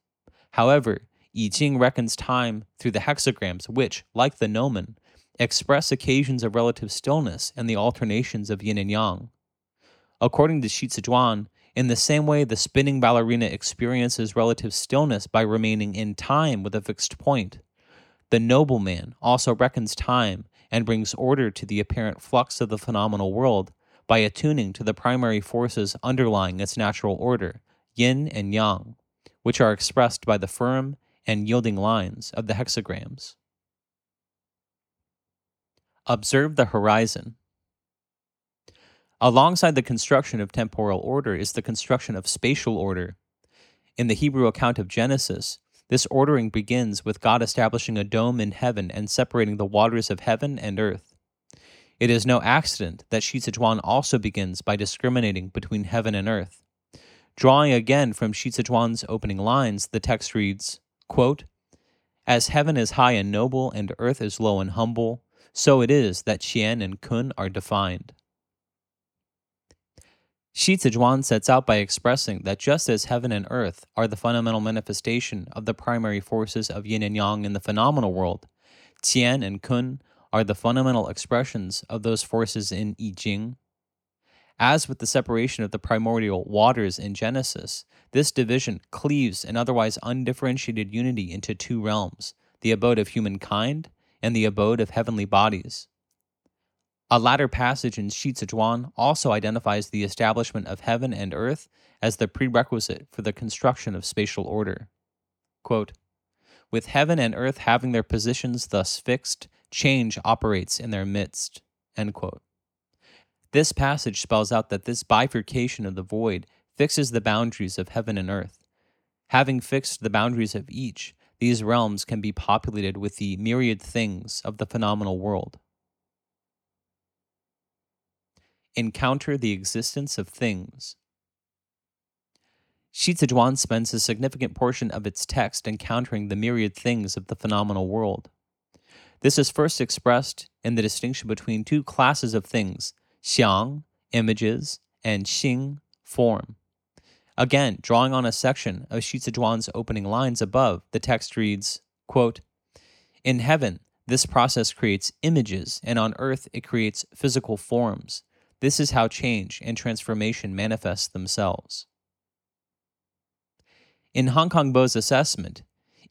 However, I Ching reckons time through the hexagrams, which, like the gnomon, express occasions of relative stillness and the alternations of yin and yang. According to Shi Zhuan, in the same way, the spinning ballerina experiences relative stillness by remaining in time with a fixed point. The nobleman also reckons time and brings order to the apparent flux of the phenomenal world by attuning to the primary forces underlying its natural order, yin and yang, which are expressed by the firm and yielding lines of the hexagrams. Observe the horizon. Alongside the construction of temporal order is the construction of spatial order. In the Hebrew account of Genesis, this ordering begins with God establishing a dome in heaven and separating the waters of heaven and earth. It is no accident that Shi also begins by discriminating between heaven and earth. Drawing again from Shi opening lines, the text reads, quote, As heaven is high and noble and earth is low and humble, so it is that Qian and Kun are defined. Shi Zhuan sets out by expressing that just as heaven and earth are the fundamental manifestation of the primary forces of yin and yang in the phenomenal world, Qian and Kun are the fundamental expressions of those forces in I Ching. As with the separation of the primordial waters in Genesis, this division cleaves an otherwise undifferentiated unity into two realms the abode of humankind and the abode of heavenly bodies. A latter passage in Shi Zhuan also identifies the establishment of heaven and earth as the prerequisite for the construction of spatial order. Quote, With heaven and earth having their positions thus fixed, change operates in their midst. This passage spells out that this bifurcation of the void fixes the boundaries of heaven and earth. Having fixed the boundaries of each, these realms can be populated with the myriad things of the phenomenal world. Encounter the existence of things. Shi Zhuan spends a significant portion of its text encountering the myriad things of the phenomenal world. This is first expressed in the distinction between two classes of things, xiang, images, and xing, form. Again, drawing on a section of Shi Zhuan's opening lines above, the text reads, quote, In heaven, this process creates images, and on earth, it creates physical forms. This is how change and transformation manifest themselves. In Han Kang Bo's assessment,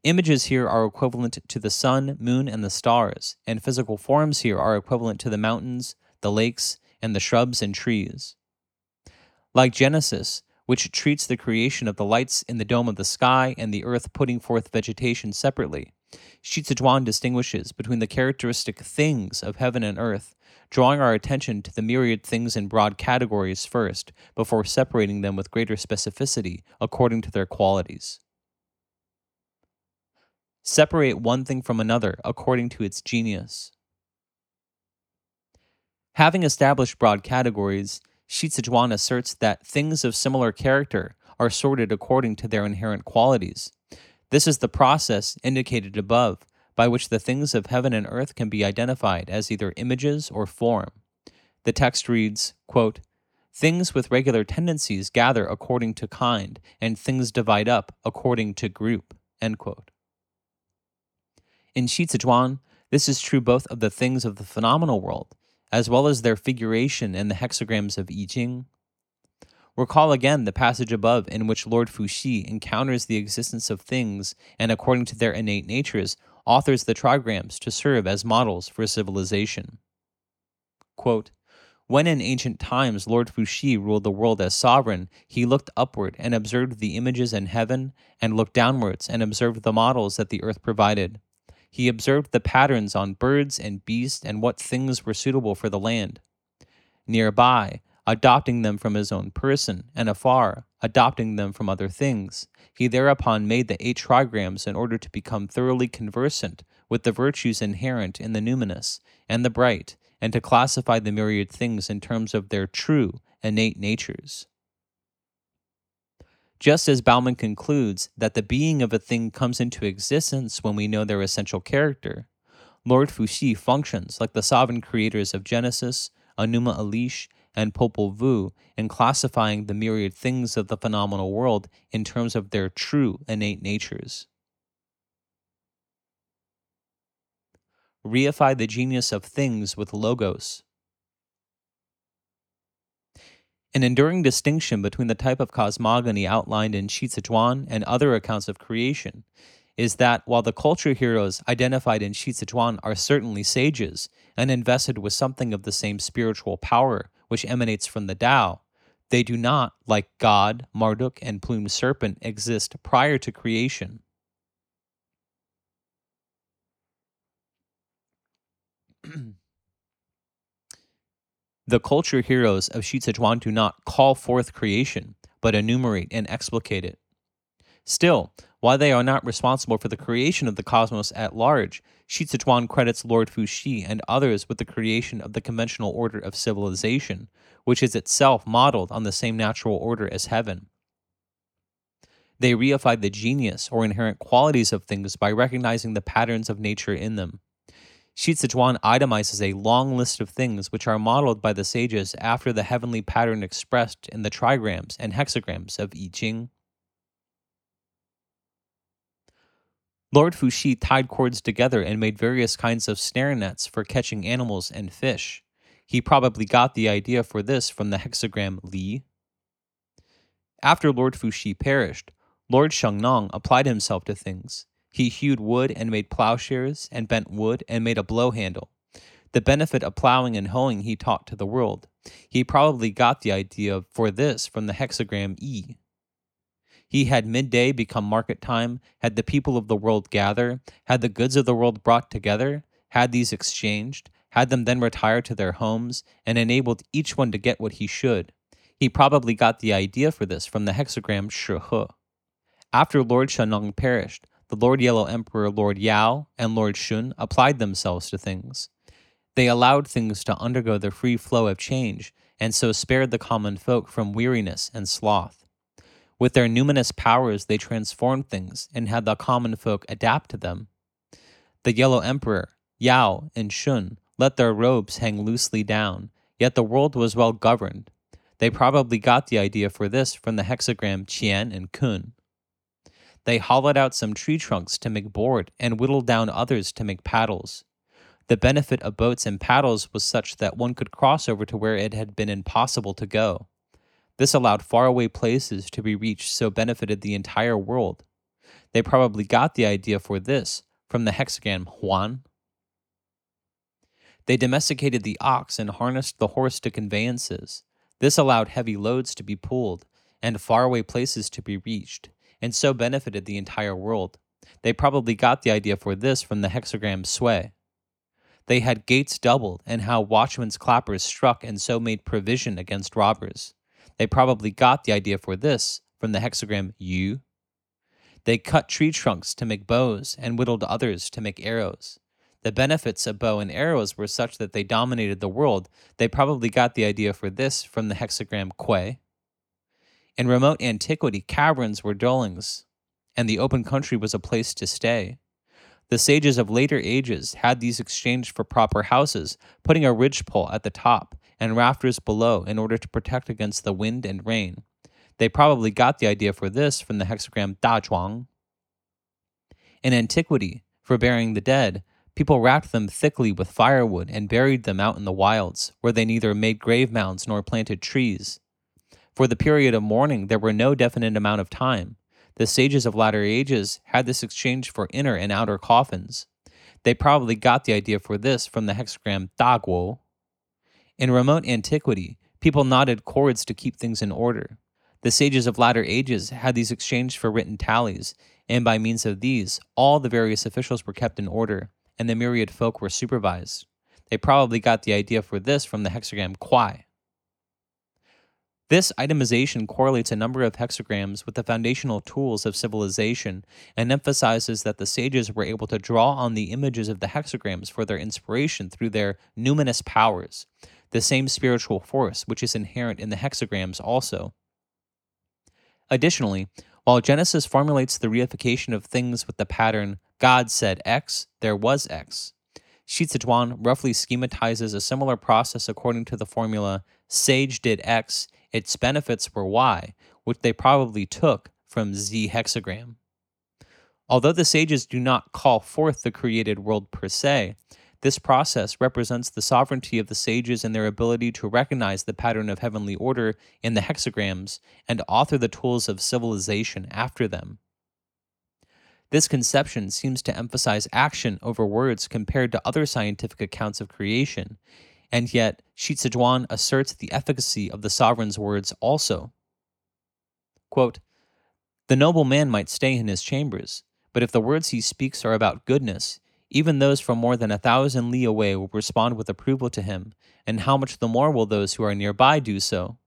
images here are equivalent to the sun, moon, and the stars, and physical forms here are equivalent to the mountains, the lakes, and the shrubs and trees. Like Genesis, which treats the creation of the lights in the dome of the sky and the earth putting forth vegetation separately, Shi Zhuan distinguishes between the characteristic things of heaven and earth, drawing our attention to the myriad things in broad categories first, before separating them with greater specificity according to their qualities. Separate one thing from another according to its genius. Having established broad categories, Shi Zhuan asserts that things of similar character are sorted according to their inherent qualities. This is the process indicated above by which the things of heaven and earth can be identified as either images or form. The text reads, quote, Things with regular tendencies gather according to kind, and things divide up according to group. End quote. In Shi Zhuan, this is true both of the things of the phenomenal world as well as their figuration in the hexagrams of I Ching. Recall again the passage above in which Lord Fuxi encounters the existence of things and, according to their innate natures, authors the trigrams to serve as models for civilization. Quote, when in ancient times Lord Fuxi ruled the world as sovereign, he looked upward and observed the images in heaven, and looked downwards and observed the models that the earth provided. He observed the patterns on birds and beasts and what things were suitable for the land. Nearby, adopting them from his own person, and afar, adopting them from other things, he thereupon made the eight trigrams in order to become thoroughly conversant with the virtues inherent in the numinous and the bright, and to classify the myriad things in terms of their true, innate natures. Just as Baumann concludes that the being of a thing comes into existence when we know their essential character, Lord Fuxi functions like the sovereign creators of Genesis, Enuma Elish, and Popol Vuh in classifying the myriad things of the phenomenal world in terms of their true innate natures. Reify the genius of things with logos. An enduring distinction between the type of cosmogony outlined in Shi and other accounts of creation is that while the culture heroes identified in Shi are certainly sages and invested with something of the same spiritual power which emanates from the Tao, they do not, like God, Marduk, and plumed serpent, exist prior to creation. The culture heroes of Shi Zhuan do not call forth creation, but enumerate and explicate it. Still, while they are not responsible for the creation of the cosmos at large, Shi credits Lord Fuxi and others with the creation of the conventional order of civilization, which is itself modeled on the same natural order as heaven. They reify the genius or inherent qualities of things by recognizing the patterns of nature in them. Shi itemizes a long list of things which are modeled by the sages after the heavenly pattern expressed in the trigrams and hexagrams of I Ching. Lord Fuxi tied cords together and made various kinds of snare nets for catching animals and fish. He probably got the idea for this from the hexagram Li. After Lord Fuxi perished, Lord Shennong applied himself to things. He hewed wood and made plowshares, and bent wood and made a blow handle. The benefit of plowing and hoeing he taught to the world. He probably got the idea for this from the hexagram E. He had midday become market time, had the people of the world gather, had the goods of the world brought together, had these exchanged, had them then retire to their homes, and enabled each one to get what he should. He probably got the idea for this from the hexagram Shi After Lord Shennong perished, the Lord Yellow Emperor Lord Yao and Lord Shun applied themselves to things. They allowed things to undergo the free flow of change, and so spared the common folk from weariness and sloth. With their numinous powers, they transformed things and had the common folk adapt to them. The Yellow Emperor, Yao, and Shun let their robes hang loosely down, yet the world was well governed. They probably got the idea for this from the hexagram Qian and Kun. They hollowed out some tree trunks to make board and whittled down others to make paddles. The benefit of boats and paddles was such that one could cross over to where it had been impossible to go. This allowed faraway places to be reached, so benefited the entire world. They probably got the idea for this from the hexagram Huan. They domesticated the ox and harnessed the horse to conveyances. This allowed heavy loads to be pulled and faraway places to be reached, and so benefited the entire world. They probably got the idea for this from the hexagram Sui. They had gates doubled, and how watchmen's clappers struck and so made provision against robbers. They probably got the idea for this from the hexagram Yu. They cut tree trunks to make bows and whittled others to make arrows. The benefits of bow and arrows were such that they dominated the world. They probably got the idea for this from the hexagram Kui. In remote antiquity, caverns were dwellings, and the open country was a place to stay. The sages of later ages had these exchanged for proper houses, putting a ridgepole at the top and rafters below in order to protect against the wind and rain. They probably got the idea for this from the hexagram Dazhuang. In antiquity, for burying the dead, people wrapped them thickly with firewood and buried them out in the wilds, where they neither made grave mounds nor planted trees. For the period of mourning, there were no definite amount of time. The sages of latter ages had this exchanged for inner and outer coffins. They probably got the idea for this from the hexagram Daguo. In remote antiquity, people knotted cords to keep things in order. The sages of latter ages had these exchanged for written tallies, and by means of these, all the various officials were kept in order, and the myriad folk were supervised. They probably got the idea for this from the hexagram Guai. This itemization correlates a number of hexagrams with the foundational tools of civilization and emphasizes that the sages were able to draw on the images of the hexagrams for their inspiration through their numinous powers, the same spiritual force which is inherent in the hexagrams also. Additionally, while Genesis formulates the reification of things with the pattern God said X, there was X, Xizhuan roughly schematizes a similar process according to the formula Sage did X, its benefits were Y, which they probably took from Z hexagram. Although the sages do not call forth the created world per se, this process represents the sovereignty of the sages and their ability to recognize the pattern of heavenly order in the hexagrams and author the tools of civilization after them. This conception seems to emphasize action over words compared to other scientific accounts of creation, and yet Xizhuan asserts the efficacy of the sovereign's words also. Quote, the noble man might stay in his chambers, but if the words he speaks are about goodness, even those from more than a thousand li away will respond with approval to him, and how much the more will those who are nearby do so?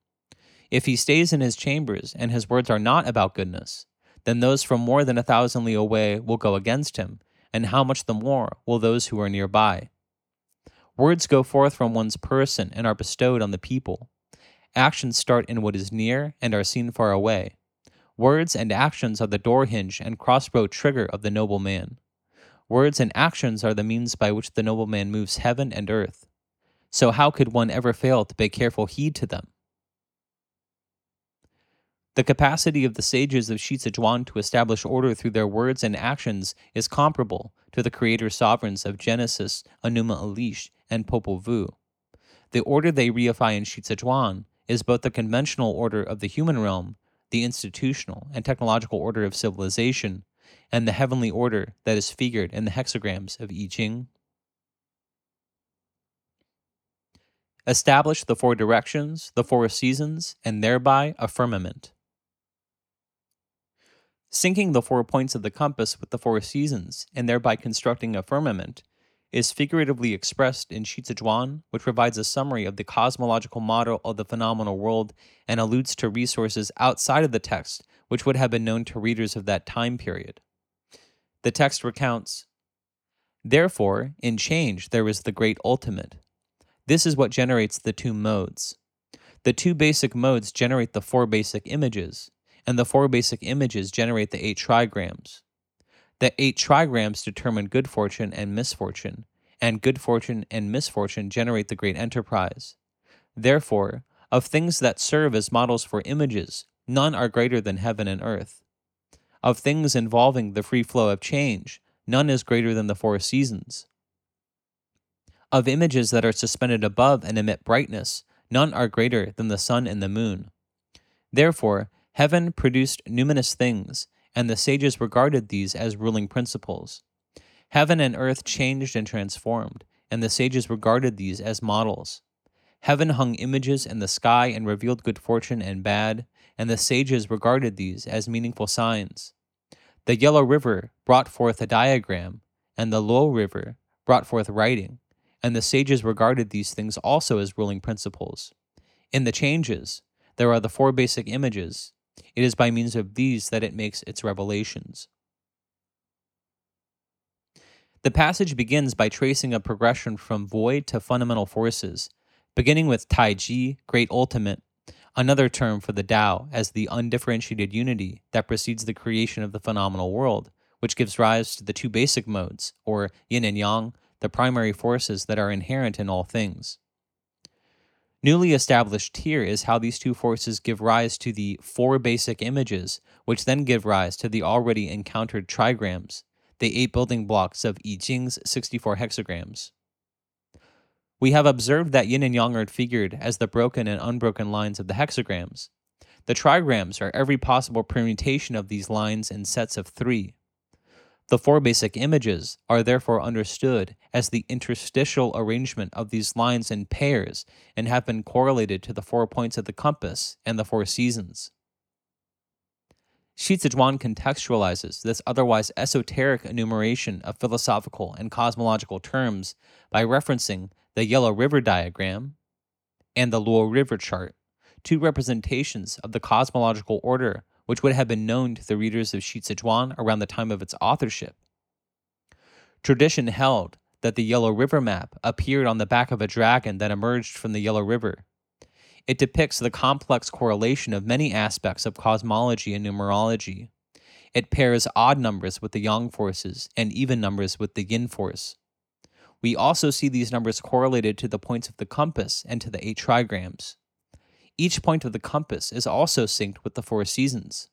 If he stays in his chambers and his words are not about goodness, then those from more than a thousand li away will go against him, and how much the more will those who are nearby? Words go forth from one's person and are bestowed on the people. Actions start in what is near and are seen far away. Words and actions are the door hinge and crossbow trigger of the noble man. Words and actions are the means by which the noble man moves heaven and earth. So, how could one ever fail to pay careful heed to them? The capacity of the sages of Xici to establish order through their words and actions is comparable to the creator sovereigns of Genesis, Enuma Elish, and Popol Vuh. The order they reify in Xici is both the conventional order of the human realm, the institutional and technological order of civilization, and the heavenly order that is figured in the hexagrams of I Ching. Establish the four directions, the four seasons, and thereby a firmament. Syncing the four points of the compass with the four seasons, and thereby constructing a firmament, is figuratively expressed in Xici which provides a summary of the cosmological model of the phenomenal world and alludes to resources outside of the text which would have been known to readers of that time period. The text recounts Therefore, in change, there is the great ultimate. This is what generates the two modes. The two basic modes generate the four basic images, and the four basic images generate the eight trigrams. The eight trigrams determine good fortune and misfortune, and good fortune and misfortune generate the great enterprise. Therefore, of things that serve as models for images, none are greater than heaven and earth. Of things involving the free flow of change, none is greater than the four seasons. Of images that are suspended above and emit brightness, none are greater than the sun and the moon. Therefore, Heaven produced numinous things, and the sages regarded these as ruling principles. Heaven and earth changed and transformed, and the sages regarded these as models. Heaven hung images in the sky and revealed good fortune and bad, and the sages regarded these as meaningful signs. The Yellow River brought forth a diagram, and the Luo River brought forth writing, and the sages regarded these things also as ruling principles. In the changes, there are the four basic images, it is by means of these that it makes its revelations. The passage begins by tracing a progression from void to fundamental forces, beginning with Tai Taiji, Great Ultimate, another term for the Tao as the undifferentiated unity that precedes the creation of the phenomenal world, which gives rise to the two basic modes, or yin and yang, the primary forces that are inherent in all things. Newly established here is how these two forces give rise to the four basic images, which then give rise to the already encountered trigrams, the eight building blocks of I Ching's 64 hexagrams. We have observed that yin and yang are figured as the broken and unbroken lines of the hexagrams. The trigrams are every possible permutation of these lines in sets of three. The four basic images are therefore understood as the interstitial arrangement of these lines in pairs and have been correlated to the four points of the compass and the four seasons. Xici contextualizes this otherwise esoteric enumeration of philosophical and cosmological terms by referencing the Yellow River diagram and the Luo River chart, two representations of the cosmological order which would have been known to the readers of Shi Shizi around the time of its authorship. Tradition held that the Yellow River map appeared on the back of a dragon that emerged from the Yellow River. It depicts the complex correlation of many aspects of cosmology and numerology. It pairs odd numbers with the yang forces and even numbers with the yin force. We also see these numbers correlated to the points of the compass and to the eight trigrams. Each point of the compass is also synced with the four seasons.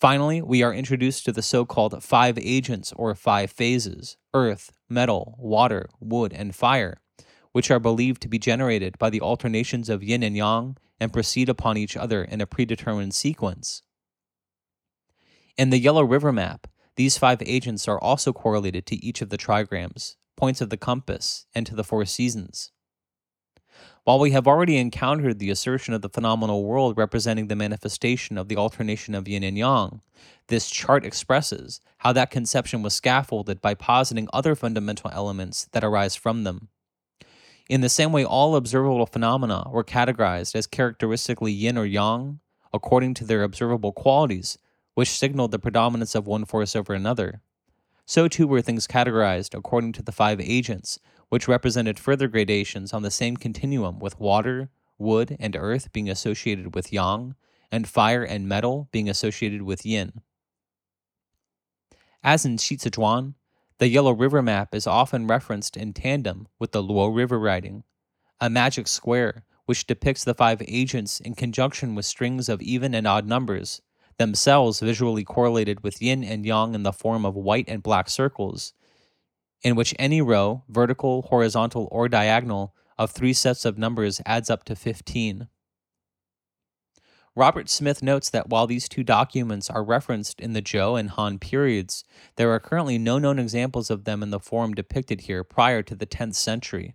Finally, we are introduced to the so called five agents or five phases earth, metal, water, wood, and fire, which are believed to be generated by the alternations of yin and yang and proceed upon each other in a predetermined sequence. In the Yellow River map, these five agents are also correlated to each of the trigrams, points of the compass, and to the four seasons. While we have already encountered the assertion of the phenomenal world representing the manifestation of the alternation of yin and yang, this chart expresses how that conception was scaffolded by positing other fundamental elements that arise from them. In the same way, all observable phenomena were categorized as characteristically yin or yang according to their observable qualities, which signaled the predominance of one force over another. So too were things categorized according to the five agents, which represented further gradations on the same continuum with water, wood, and earth being associated with yang, and fire and metal being associated with yin. As in Xici the Yellow River map is often referenced in tandem with the Luo River writing, a magic square which depicts the five agents in conjunction with strings of even and odd numbers, themselves visually correlated with yin and yang in the form of white and black circles, in which any row, vertical, horizontal, or diagonal, of three sets of numbers adds up to 15. Robert Smith notes that while these two documents are referenced in the Zhou and Han periods, there are currently no known examples of them in the form depicted here prior to the 10th century.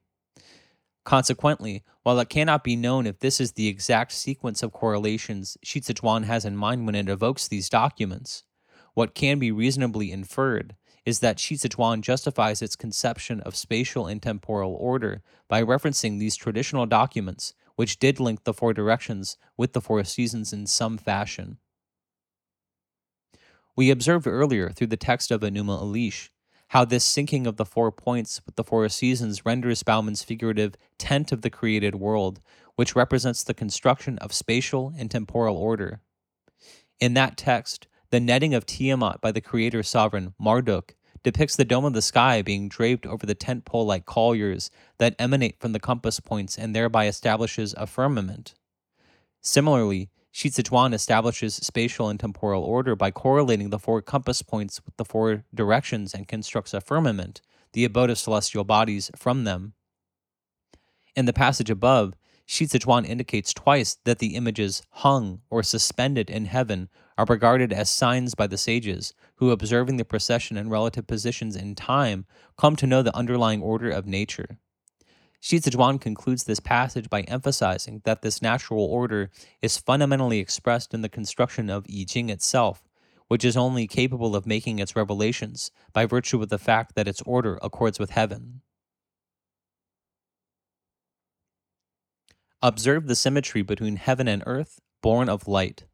Consequently, while it cannot be known if this is the exact sequence of correlations Xici Zhuan has in mind when it evokes these documents, what can be reasonably inferred is that Xicizhuan justifies its conception of spatial and temporal order by referencing these traditional documents, which did link the four directions with the four seasons in some fashion. We observed earlier through the text of Enuma Elish how this syncing of the four points with the four seasons renders Baumann's figurative tent of the created world, which represents the construction of spatial and temporal order. In that text, the netting of Tiamat by the creator sovereign Marduk depicts the dome of the sky being draped over the tent pole like colliers that emanate from the compass points and thereby establishes a firmament. Similarly, Xicizhuan establishes spatial and temporal order by correlating the four compass points with the four directions and constructs a firmament, the abode of celestial bodies, from them. In the passage above, Xicizhuan indicates twice that the images hung or suspended in heaven are regarded as signs by the sages, who, observing the procession and relative positions in time, come to know the underlying order of nature. Xicizhuan concludes this passage by emphasizing that this natural order is fundamentally expressed in the construction of I Ching itself, which is only capable of making its revelations by virtue of the fact that its order accords with heaven. Observe the symmetry between heaven and earth, born of light.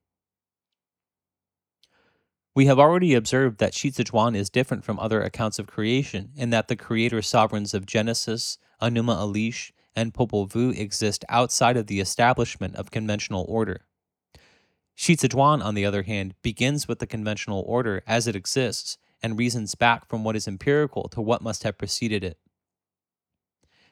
We have already observed that Xicizhuan is different from other accounts of creation in that the creator sovereigns of Genesis, Enuma Elish, and Popol Vuh exist outside of the establishment of conventional order. Xicizhuan, on the other hand, begins with the conventional order as it exists and reasons back from what is empirical to what must have preceded it.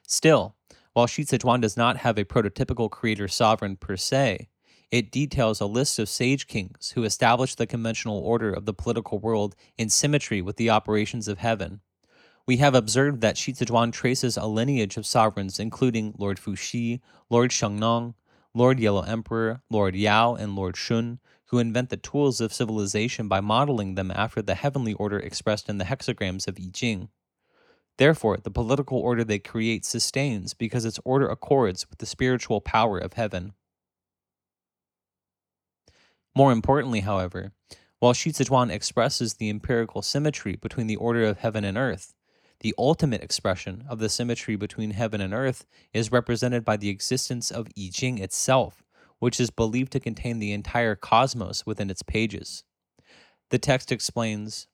Still, while Xici Zhuan does not have a prototypical creator sovereign per se, it details a list of sage kings who established the conventional order of the political world in symmetry with the operations of heaven we have observed that Xici Zhuan traces a lineage of sovereigns including Lord Fuxi, Lord Shennong, Lord Yellow Emperor, Lord Yao, and Lord Shun, who invent the tools of civilization by modeling them after the heavenly order expressed in the hexagrams of I Ching. Therefore, the political order they create sustains because its order accords with the spiritual power of heaven. More importantly, however, while Xici Zhuan expresses the empirical symmetry between the order of heaven and earth, the ultimate expression of the symmetry between heaven and earth is represented by the existence of I Ching itself, which is believed to contain the entire cosmos within its pages. The text explains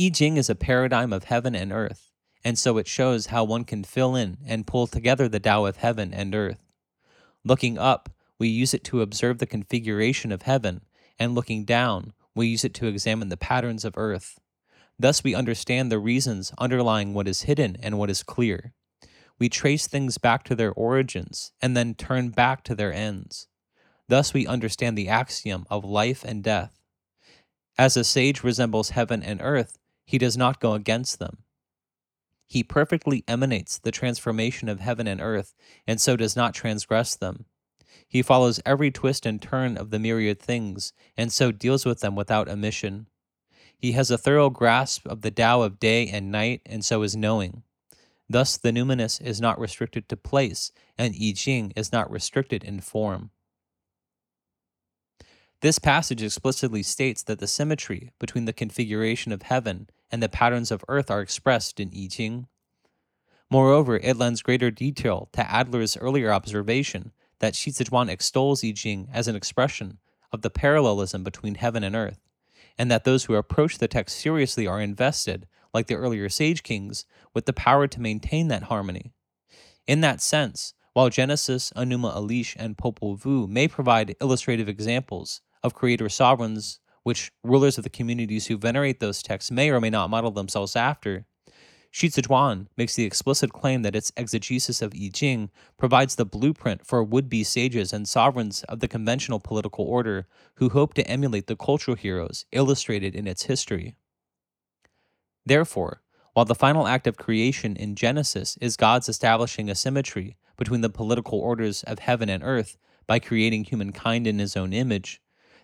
I Ching is a paradigm of heaven and earth, and so it shows how one can fill in and pull together the Tao of heaven and earth. Looking up, we use it to observe the configuration of heaven, and looking down, we use it to examine the patterns of earth. Thus, we understand the reasons underlying what is hidden and what is clear. We trace things back to their origins and then turn back to their ends. Thus, we understand the axiom of life and death. As a sage resembles heaven and earth, he does not go against them. He perfectly emanates the transformation of heaven and earth, and so does not transgress them. He follows every twist and turn of the myriad things, and so deals with them without omission. He has a thorough grasp of the Tao of day and night, and so is knowing. Thus, the numinous is not restricted to place, and I Ching is not restricted in form. This passage explicitly states that the symmetry between the configuration of heaven and the patterns of earth are expressed in I Ching. Moreover, it lends greater detail to Adler's earlier observation that Xici Zhuan extols I Ching as an expression of the parallelism between heaven and earth and that those who approach the text seriously are invested, like the earlier sage kings, with the power to maintain that harmony. In that sense, while Genesis, Enuma Elish, and Popol Vuh may provide illustrative examples of creator sovereigns which rulers of the communities who venerate those texts may or may not model themselves after, Xici Zhuan makes the explicit claim that its exegesis of I Ching provides the blueprint for would be sages and sovereigns of the conventional political order who hope to emulate the cultural heroes illustrated in its history. Therefore, while the final act of creation in Genesis is God's establishing a symmetry between the political orders of heaven and earth by creating humankind in his own image,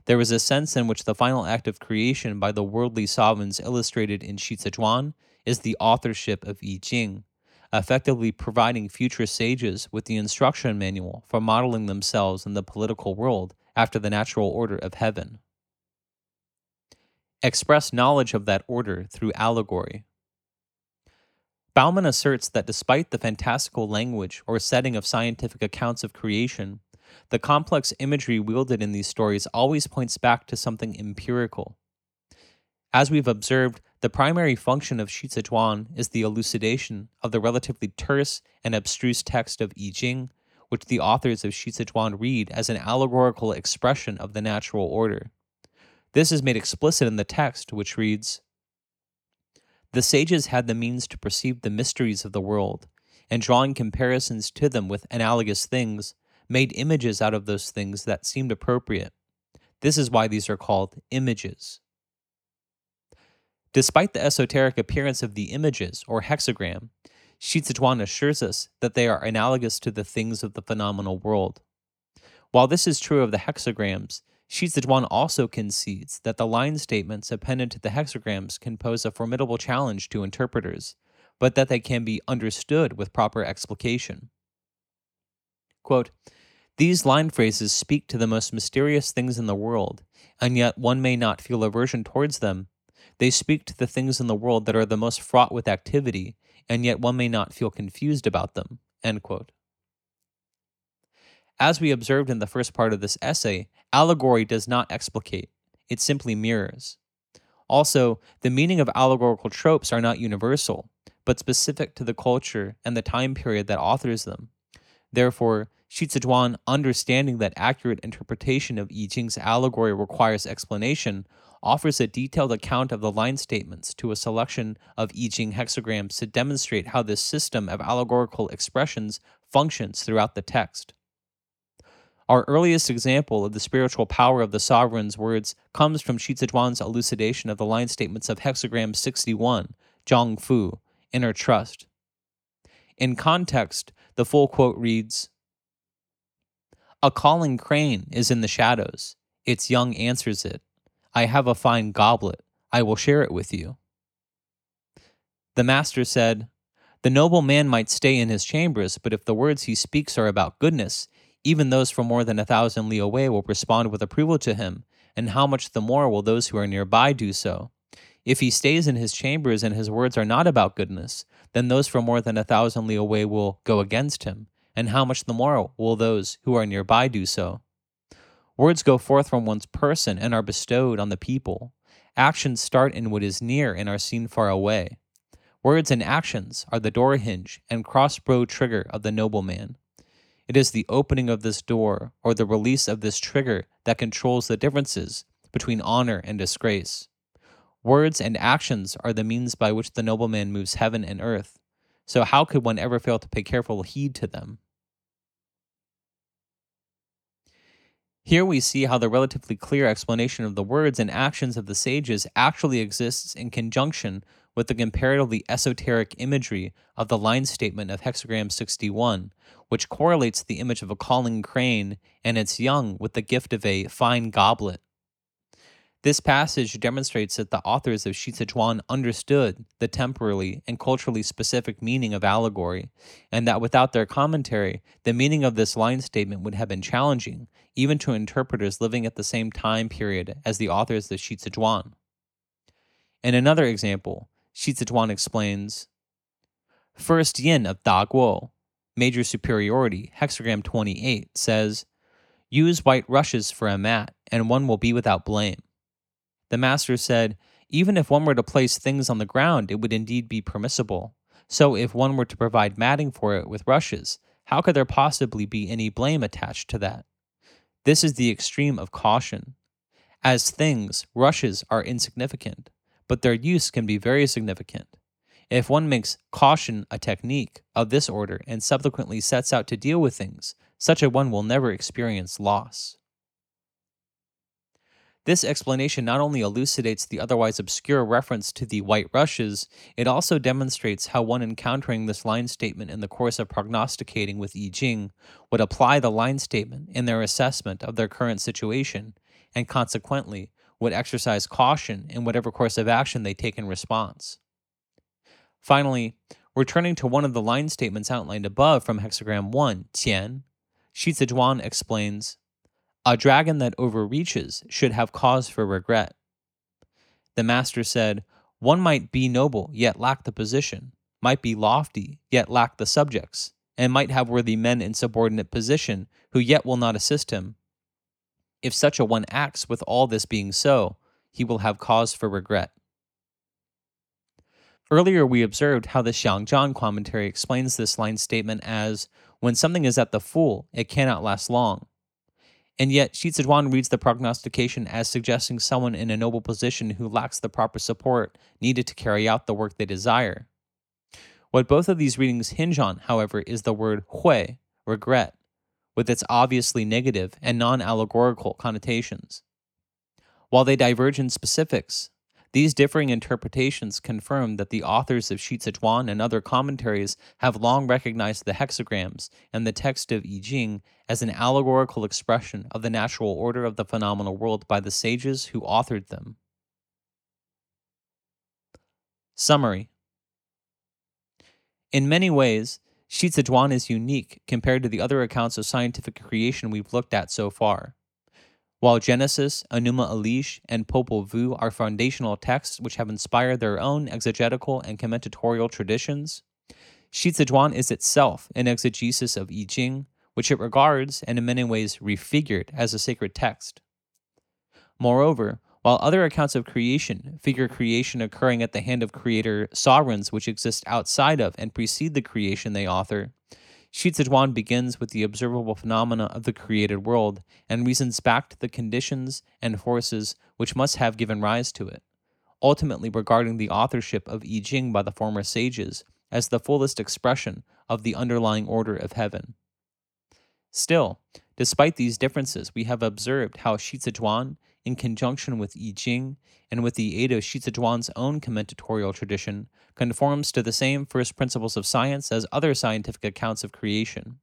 there is a sense in which the final act of creation by the worldly sovereigns illustrated in Zhuan is the authorship of I Ching, effectively providing future sages with the instruction manual for modeling themselves in the political world after the natural order of heaven. Express knowledge of that order through allegory. Baumann asserts that despite the fantastical language or setting of scientific accounts of creation, the complex imagery wielded in these stories always points back to something empirical. As we've observed, the primary function of Zhuan is the elucidation of the relatively terse and abstruse text of I Ching, which the authors of Zhuan read as an allegorical expression of the natural order. This is made explicit in the text, which reads The sages had the means to perceive the mysteries of the world, and drawing comparisons to them with analogous things, made images out of those things that seemed appropriate. This is why these are called images. Despite the esoteric appearance of the images, or hexagram, Zhuan assures us that they are analogous to the things of the phenomenal world. While this is true of the hexagrams, Zhuan also concedes that the line statements appended to the hexagrams can pose a formidable challenge to interpreters, but that they can be understood with proper explication. Quote, These line phrases speak to the most mysterious things in the world, and yet one may not feel aversion towards them they speak to the things in the world that are the most fraught with activity, and yet one may not feel confused about them. As we observed in the first part of this essay, allegory does not explicate, it simply mirrors. Also, the meaning of allegorical tropes are not universal, but specific to the culture and the time period that authors them. Therefore, Zhuan, understanding that accurate interpretation of I Ching's allegory requires explanation, offers a detailed account of the line statements to a selection of I Ching hexagrams to demonstrate how this system of allegorical expressions functions throughout the text. Our earliest example of the spiritual power of the sovereign's words comes from Zhuan's elucidation of the line statements of hexagram 61, Zhong Fu, Inner Trust. In context, the full quote reads A calling crane is in the shadows. Its young answers it. I have a fine goblet. I will share it with you. The master said, The noble man might stay in his chambers, but if the words he speaks are about goodness, even those from more than a thousand li away will respond with approval to him, and how much the more will those who are nearby do so? If he stays in his chambers and his words are not about goodness, then those from more than a thousand li away will go against him, and how much the more will those who are nearby do so? Words go forth from one's person and are bestowed on the people. Actions start in what is near and are seen far away. Words and actions are the door hinge and crossbow trigger of the nobleman. It is the opening of this door or the release of this trigger that controls the differences between honor and disgrace. Words and actions are the means by which the nobleman moves heaven and earth. So, how could one ever fail to pay careful heed to them? Here we see how the relatively clear explanation of the words and actions of the sages actually exists in conjunction with the comparatively esoteric imagery of the line statement of hexagram 61, which correlates the image of a calling crane and its young with the gift of a fine goblet. This passage demonstrates that the authors of Zhuan understood the temporally and culturally specific meaning of allegory, and that without their commentary, the meaning of this line statement would have been challenging, even to interpreters living at the same time period as the authors of Zhuan. In another example, Zhuan explains First yin of Da Guo, major superiority, hexagram 28, says, Use white rushes for a mat, and one will be without blame. The master said, Even if one were to place things on the ground, it would indeed be permissible. So if one were to provide matting for it with rushes, how could there possibly be any blame attached to that? This is the extreme of caution. As things, rushes are insignificant, but their use can be very significant. If one makes caution a technique of this order and subsequently sets out to deal with things, such a one will never experience loss. This explanation not only elucidates the otherwise obscure reference to the white rushes, it also demonstrates how one encountering this line statement in the course of prognosticating with I Ching would apply the line statement in their assessment of their current situation, and consequently would exercise caution in whatever course of action they take in response. Finally, returning to one of the line statements outlined above from hexagram 1, Qian, Xici Zhuan explains a dragon that overreaches should have cause for regret. The master said, One might be noble, yet lack the position, might be lofty, yet lack the subjects, and might have worthy men in subordinate position, who yet will not assist him. If such a one acts with all this being so, he will have cause for regret. Earlier, we observed how the Xiangzhuan commentary explains this line statement as When something is at the full, it cannot last long. And yet, Xici Zhuan reads the prognostication as suggesting someone in a noble position who lacks the proper support needed to carry out the work they desire. What both of these readings hinge on, however, is the word hui, regret, with its obviously negative and non allegorical connotations. While they diverge in specifics, these differing interpretations confirm that the authors of Xici Zhuan and other commentaries have long recognized the hexagrams and the text of I Ching as an allegorical expression of the natural order of the phenomenal world by the sages who authored them. Summary In many ways, Xici Zhuan is unique compared to the other accounts of scientific creation we've looked at so far. While Genesis, Enuma Elish, and Popol Vuh are foundational texts which have inspired their own exegetical and commentatorial traditions, Xici Zhuan is itself an exegesis of I Ching, which it regards and in many ways refigured as a sacred text. Moreover, while other accounts of creation figure creation occurring at the hand of creator sovereigns which exist outside of and precede the creation they author, Xici Zhuan begins with the observable phenomena of the created world and reasons back to the conditions and forces which must have given rise to it, ultimately regarding the authorship of I Ching by the former sages as the fullest expression of the underlying order of heaven. Still, despite these differences, we have observed how Xici Zhuan in conjunction with I Ching and with the aid of Xici Zhuan's own commentatorial tradition, conforms to the same first principles of science as other scientific accounts of creation.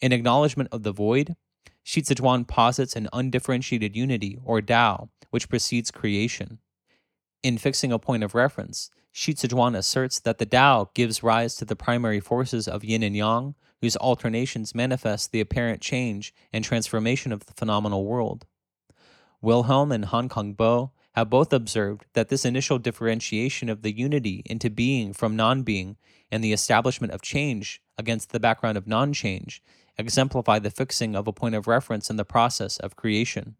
In acknowledgement of the void, Xici Zhuan posits an undifferentiated unity, or Tao, which precedes creation. In fixing a point of reference, Xici Zhuan asserts that the Tao gives rise to the primary forces of yin and yang, whose alternations manifest the apparent change and transformation of the phenomenal world. Wilhelm and Han Kang Bo have both observed that this initial differentiation of the unity into being from non being and the establishment of change against the background of non change exemplify the fixing of a point of reference in the process of creation.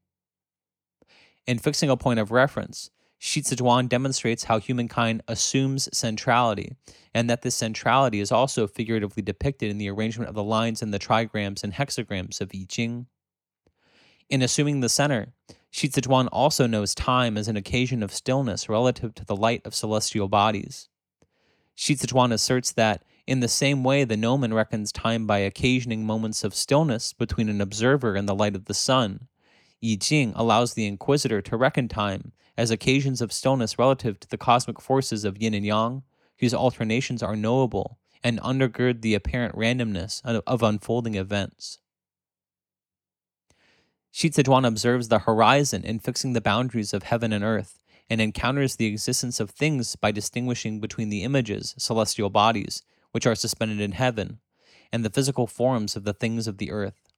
In fixing a point of reference, Xici Zhuan demonstrates how humankind assumes centrality, and that this centrality is also figuratively depicted in the arrangement of the lines in the trigrams and hexagrams of I Ching. In assuming the center, Xici Zhuan also knows time as an occasion of stillness relative to the light of celestial bodies. Xici Zhuan asserts that, in the same way the gnomon reckons time by occasioning moments of stillness between an observer and the light of the sun, I Ching allows the inquisitor to reckon time as occasions of stillness relative to the cosmic forces of yin and yang, whose alternations are knowable and undergird the apparent randomness of unfolding events. Xici Zhuan observes the horizon in fixing the boundaries of heaven and earth, and encounters the existence of things by distinguishing between the images, celestial bodies, which are suspended in heaven, and the physical forms of the things of the earth.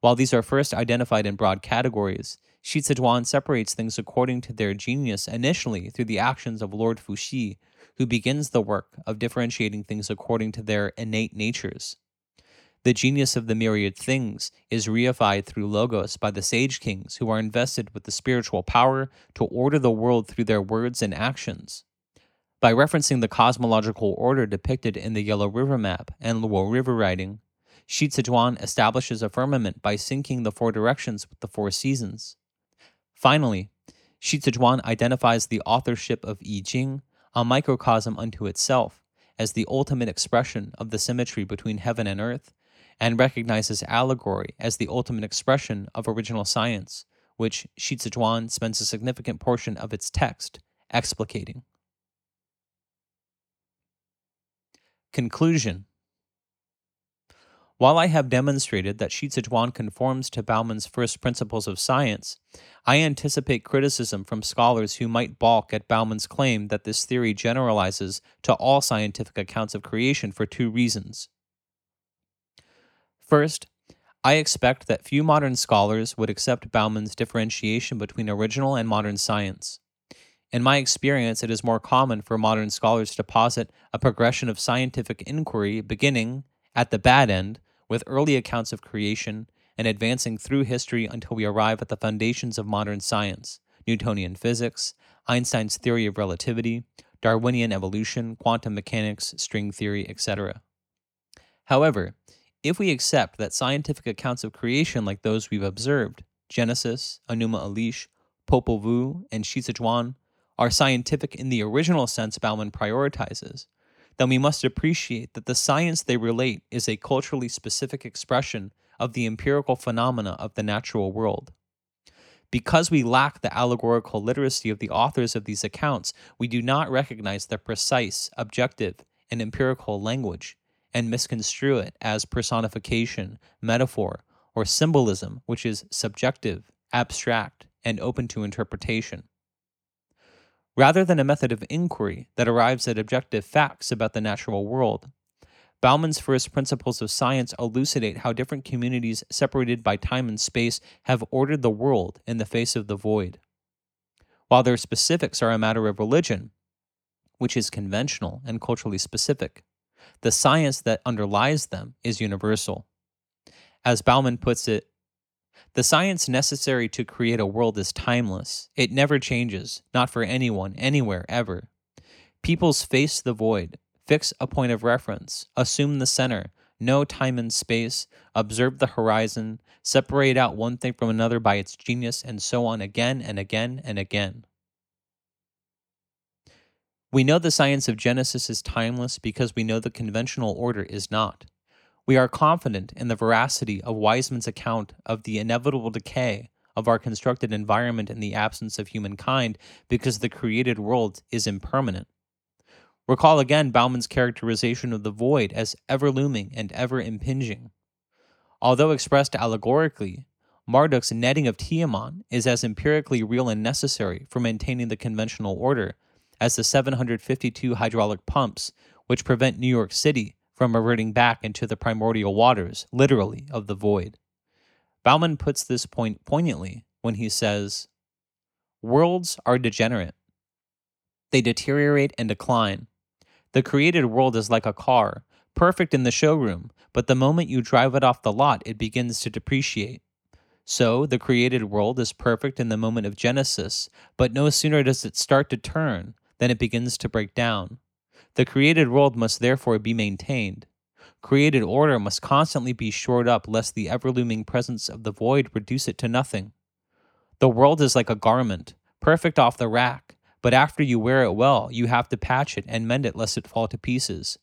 While these are first identified in broad categories, Xici Zhuan separates things according to their genius initially through the actions of Lord Fuxi, who begins the work of differentiating things according to their innate natures. The genius of the myriad things is reified through Logos by the sage kings who are invested with the spiritual power to order the world through their words and actions. By referencing the cosmological order depicted in the Yellow River map and Luo River writing, Xici Zhuan establishes a firmament by syncing the four directions with the four seasons. Finally, Xici Zhuan identifies the authorship of I Ching, a microcosm unto itself, as the ultimate expression of the symmetry between heaven and earth, and recognizes allegory as the ultimate expression of original science, which Xicizhuan spends a significant portion of its text explicating. Conclusion While I have demonstrated that Xicizhuan conforms to Baumann's first principles of science, I anticipate criticism from scholars who might balk at Baumann's claim that this theory generalizes to all scientific accounts of creation for two reasons. First, I expect that few modern scholars would accept Baumann's differentiation between original and modern science. In my experience, it is more common for modern scholars to posit a progression of scientific inquiry beginning, at the bad end, with early accounts of creation and advancing through history until we arrive at the foundations of modern science Newtonian physics, Einstein's theory of relativity, Darwinian evolution, quantum mechanics, string theory, etc. However, if we accept that scientific accounts of creation like those we've observed, Genesis, Enuma Elish, Popol Vuh, and Xicizhuan, are scientific in the original sense Baumann prioritizes, then we must appreciate that the science they relate is a culturally specific expression of the empirical phenomena of the natural world. Because we lack the allegorical literacy of the authors of these accounts, we do not recognize their precise, objective, and empirical language and misconstrue it as personification, metaphor, or symbolism, which is subjective, abstract, and open to interpretation. Rather than a method of inquiry that arrives at objective facts about the natural world, Baumann's first principles of science elucidate how different communities separated by time and space have ordered the world in the face of the void. While their specifics are a matter of religion, which is conventional and culturally specific, the science that underlies them is universal. As Baumann puts it, the science necessary to create a world is timeless. It never changes, not for anyone, anywhere, ever. Peoples face the void, fix a point of reference, assume the center, know time and space, observe the horizon, separate out one thing from another by its genius, and so on again and again and again. We know the science of Genesis is timeless because we know the conventional order is not. We are confident in the veracity of Weisman's account of the inevitable decay of our constructed environment in the absence of humankind because the created world is impermanent. Recall again Baumann's characterization of the void as ever looming and ever impinging. Although expressed allegorically, Marduk's netting of Tiamat is as empirically real and necessary for maintaining the conventional order as the 752 hydraulic pumps which prevent New York City from reverting back into the primordial waters, literally, of the void. Baumann puts this point poignantly when he says, Worlds are degenerate. They deteriorate and decline. The created world is like a car, perfect in the showroom, but the moment you drive it off the lot, it begins to depreciate. So, the created world is perfect in the moment of Genesis, but no sooner does it start to turn than it begins to break down. The created world must therefore be maintained. Created order must constantly be shored up lest the ever looming presence of the void reduce it to nothing. The world is like a garment, perfect off the rack, but after you wear it well, you have to patch it and mend it lest it fall to pieces.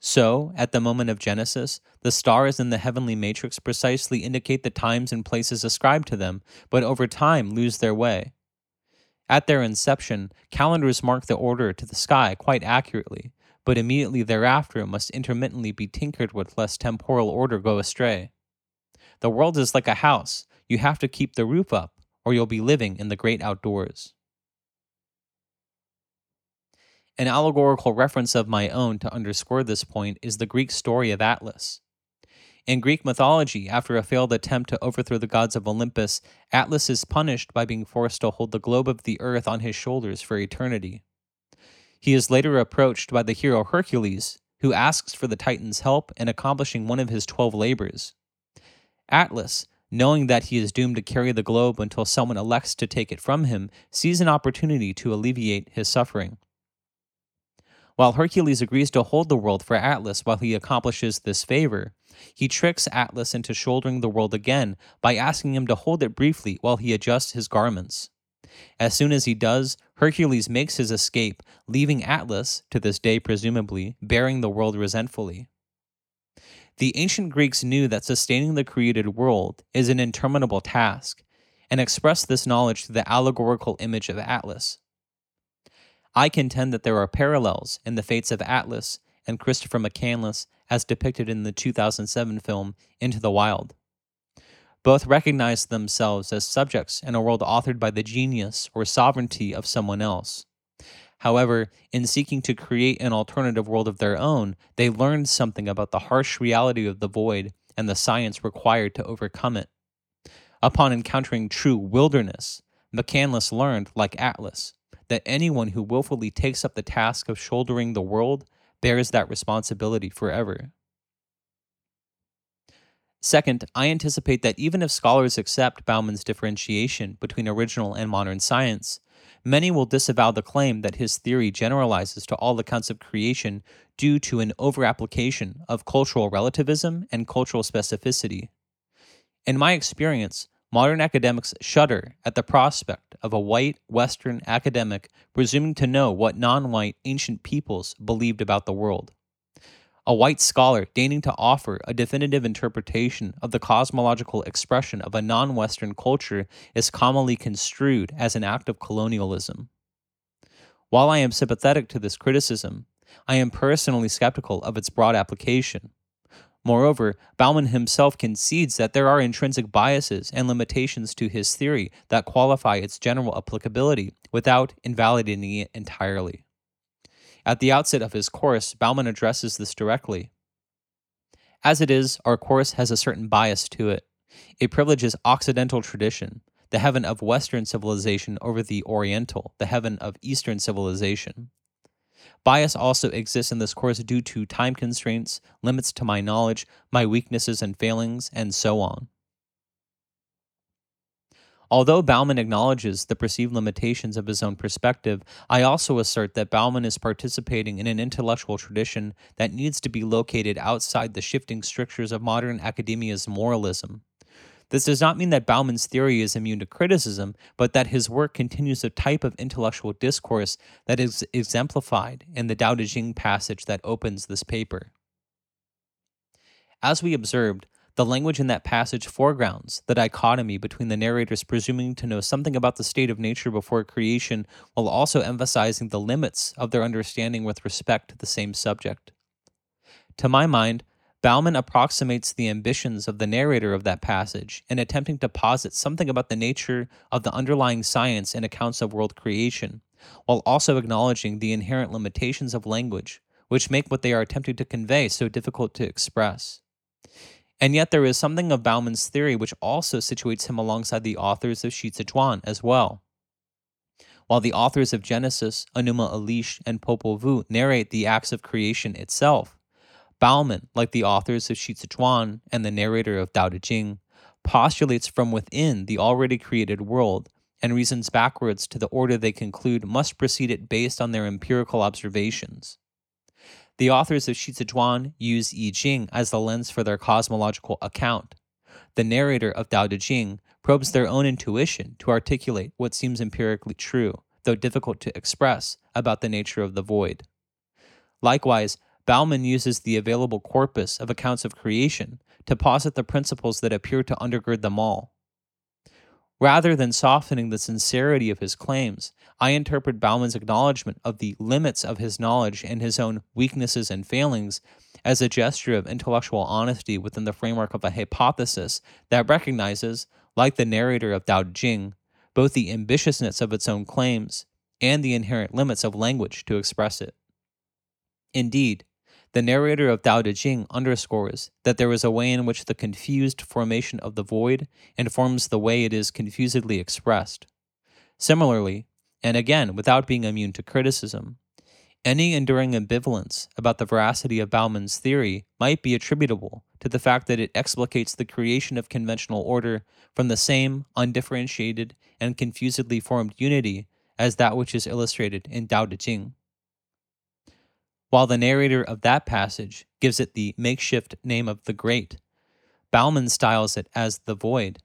So, at the moment of Genesis, the stars in the heavenly matrix precisely indicate the times and places ascribed to them, but over time lose their way. At their inception, calendars mark the order to the sky quite accurately, but immediately thereafter it must intermittently be tinkered with lest temporal order go astray. The world is like a house. You have to keep the roof up, or you'll be living in the great outdoors. An allegorical reference of my own to underscore this point is the Greek story of Atlas. In Greek mythology, after a failed attempt to overthrow the gods of Olympus, Atlas is punished by being forced to hold the globe of the earth on his shoulders for eternity. He is later approached by the hero Hercules, who asks for the Titan's help in accomplishing one of his twelve labors. Atlas, knowing that he is doomed to carry the globe until someone elects to take it from him, sees an opportunity to alleviate his suffering. While Hercules agrees to hold the world for Atlas while he accomplishes this favor, he tricks Atlas into shouldering the world again by asking him to hold it briefly while he adjusts his garments. As soon as he does, Hercules makes his escape, leaving Atlas, to this day presumably, bearing the world resentfully. The ancient Greeks knew that sustaining the created world is an interminable task, and expressed this knowledge through the allegorical image of Atlas. I contend that there are parallels in the fates of Atlas and Christopher McCandless as depicted in the 2007 film Into the Wild. Both recognize themselves as subjects in a world authored by the genius or sovereignty of someone else. However, in seeking to create an alternative world of their own, they learned something about the harsh reality of the void and the science required to overcome it. Upon encountering true wilderness, McCandless learned, like Atlas, that anyone who willfully takes up the task of shouldering the world bears that responsibility forever. Second, I anticipate that even if scholars accept Baumann's differentiation between original and modern science, many will disavow the claim that his theory generalizes to all accounts of creation due to an overapplication of cultural relativism and cultural specificity. In my experience, modern academics shudder at the prospect of a white Western academic presuming to know what non white ancient peoples believed about the world a white scholar deigning to offer a definitive interpretation of the cosmological expression of a non Western culture is commonly construed as an act of colonialism. While I am sympathetic to this criticism, I am personally skeptical of its broad application. Moreover, Baumann himself concedes that there are intrinsic biases and limitations to his theory that qualify its general applicability without invalidating it entirely. At the outset of his course, Baumann addresses this directly. As it is, our course has a certain bias to it. It privileges Occidental tradition, the heaven of Western civilization, over the Oriental, the heaven of Eastern civilization. Bias also exists in this course due to time constraints, limits to my knowledge, my weaknesses and failings, and so on. Although Baumann acknowledges the perceived limitations of his own perspective, I also assert that Baumann is participating in an intellectual tradition that needs to be located outside the shifting strictures of modern academia's moralism. This does not mean that Baumann's theory is immune to criticism, but that his work continues a type of intellectual discourse that is exemplified in the Tao Te Ching passage that opens this paper. As we observed, the language in that passage foregrounds the dichotomy between the narrators presuming to know something about the state of nature before creation while also emphasizing the limits of their understanding with respect to the same subject. To my mind, Baumann approximates the ambitions of the narrator of that passage in attempting to posit something about the nature of the underlying science in accounts of world creation, while also acknowledging the inherent limitations of language, which make what they are attempting to convey so difficult to express. And yet there is something of Baumann's theory which also situates him alongside the authors of Xicizhuan as well. While the authors of Genesis, Enuma Elish, and Popol Vuh narrate the acts of creation itself, Baumann, like the authors of Xicizhuan and the narrator of Tao Te Ching, postulates from within the already created world and reasons backwards to the order they conclude must precede it based on their empirical observations. The authors of Xicizhuan use I Ching as the lens for their cosmological account. The narrator of Tao Te Ching probes their own intuition to articulate what seems empirically true, though difficult to express, about the nature of the void. Likewise, Baumann uses the available corpus of accounts of creation to posit the principles that appear to undergird them all. Rather than softening the sincerity of his claims, I interpret Baumann's acknowledgement of the limits of his knowledge and his own weaknesses and failings as a gesture of intellectual honesty within the framework of a hypothesis that recognizes, like the narrator of Tao Jing, both the ambitiousness of its own claims and the inherent limits of language to express it. Indeed, the narrator of Tao Te Ching underscores that there is a way in which the confused formation of the void informs the way it is confusedly expressed. Similarly, and again without being immune to criticism, any enduring ambivalence about the veracity of Baumann's theory might be attributable to the fact that it explicates the creation of conventional order from the same undifferentiated and confusedly formed unity as that which is illustrated in Tao Te Ching while the narrator of that passage gives it the makeshift name of the Great. Baumann styles it as the Void,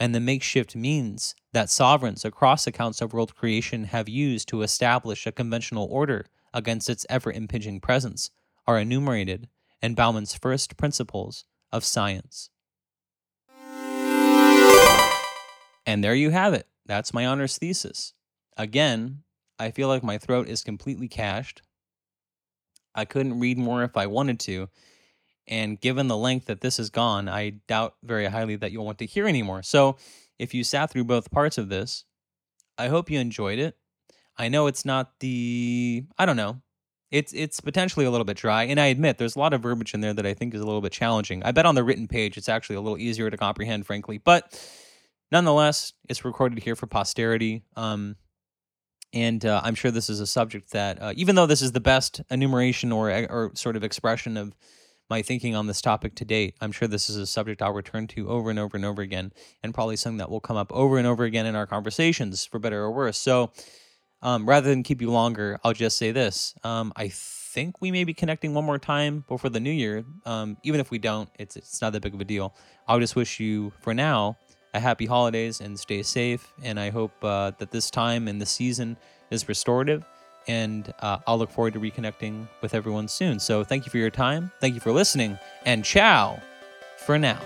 and the makeshift means that sovereigns across accounts of world creation have used to establish a conventional order against its ever impinging presence are enumerated in Baumann's first principles of science. And there you have it. That's my honors thesis. Again, I feel like my throat is completely cached. I couldn't read more if I wanted to. And given the length that this has gone, I doubt very highly that you'll want to hear anymore. So if you sat through both parts of this, I hope you enjoyed it. I know it's not the I don't know. It's it's potentially a little bit dry, and I admit there's a lot of verbiage in there that I think is a little bit challenging. I bet on the written page it's actually a little easier to comprehend, frankly. But nonetheless, it's recorded here for posterity. Um, and uh, I'm sure this is a subject that, uh, even though this is the best enumeration or or sort of expression of my thinking on this topic to date, I'm sure this is a subject I'll return to over and over and over again, and probably something that will come up over and over again in our conversations, for better or worse. So, um, rather than keep you longer, I'll just say this: um, I think we may be connecting one more time before the new year. Um, even if we don't, it's it's not that big of a deal. I'll just wish you, for now, a happy holidays and stay safe. And I hope uh, that this time in the season is restorative. And uh, I'll look forward to reconnecting with everyone soon. So thank you for your time. Thank you for listening. And ciao for now.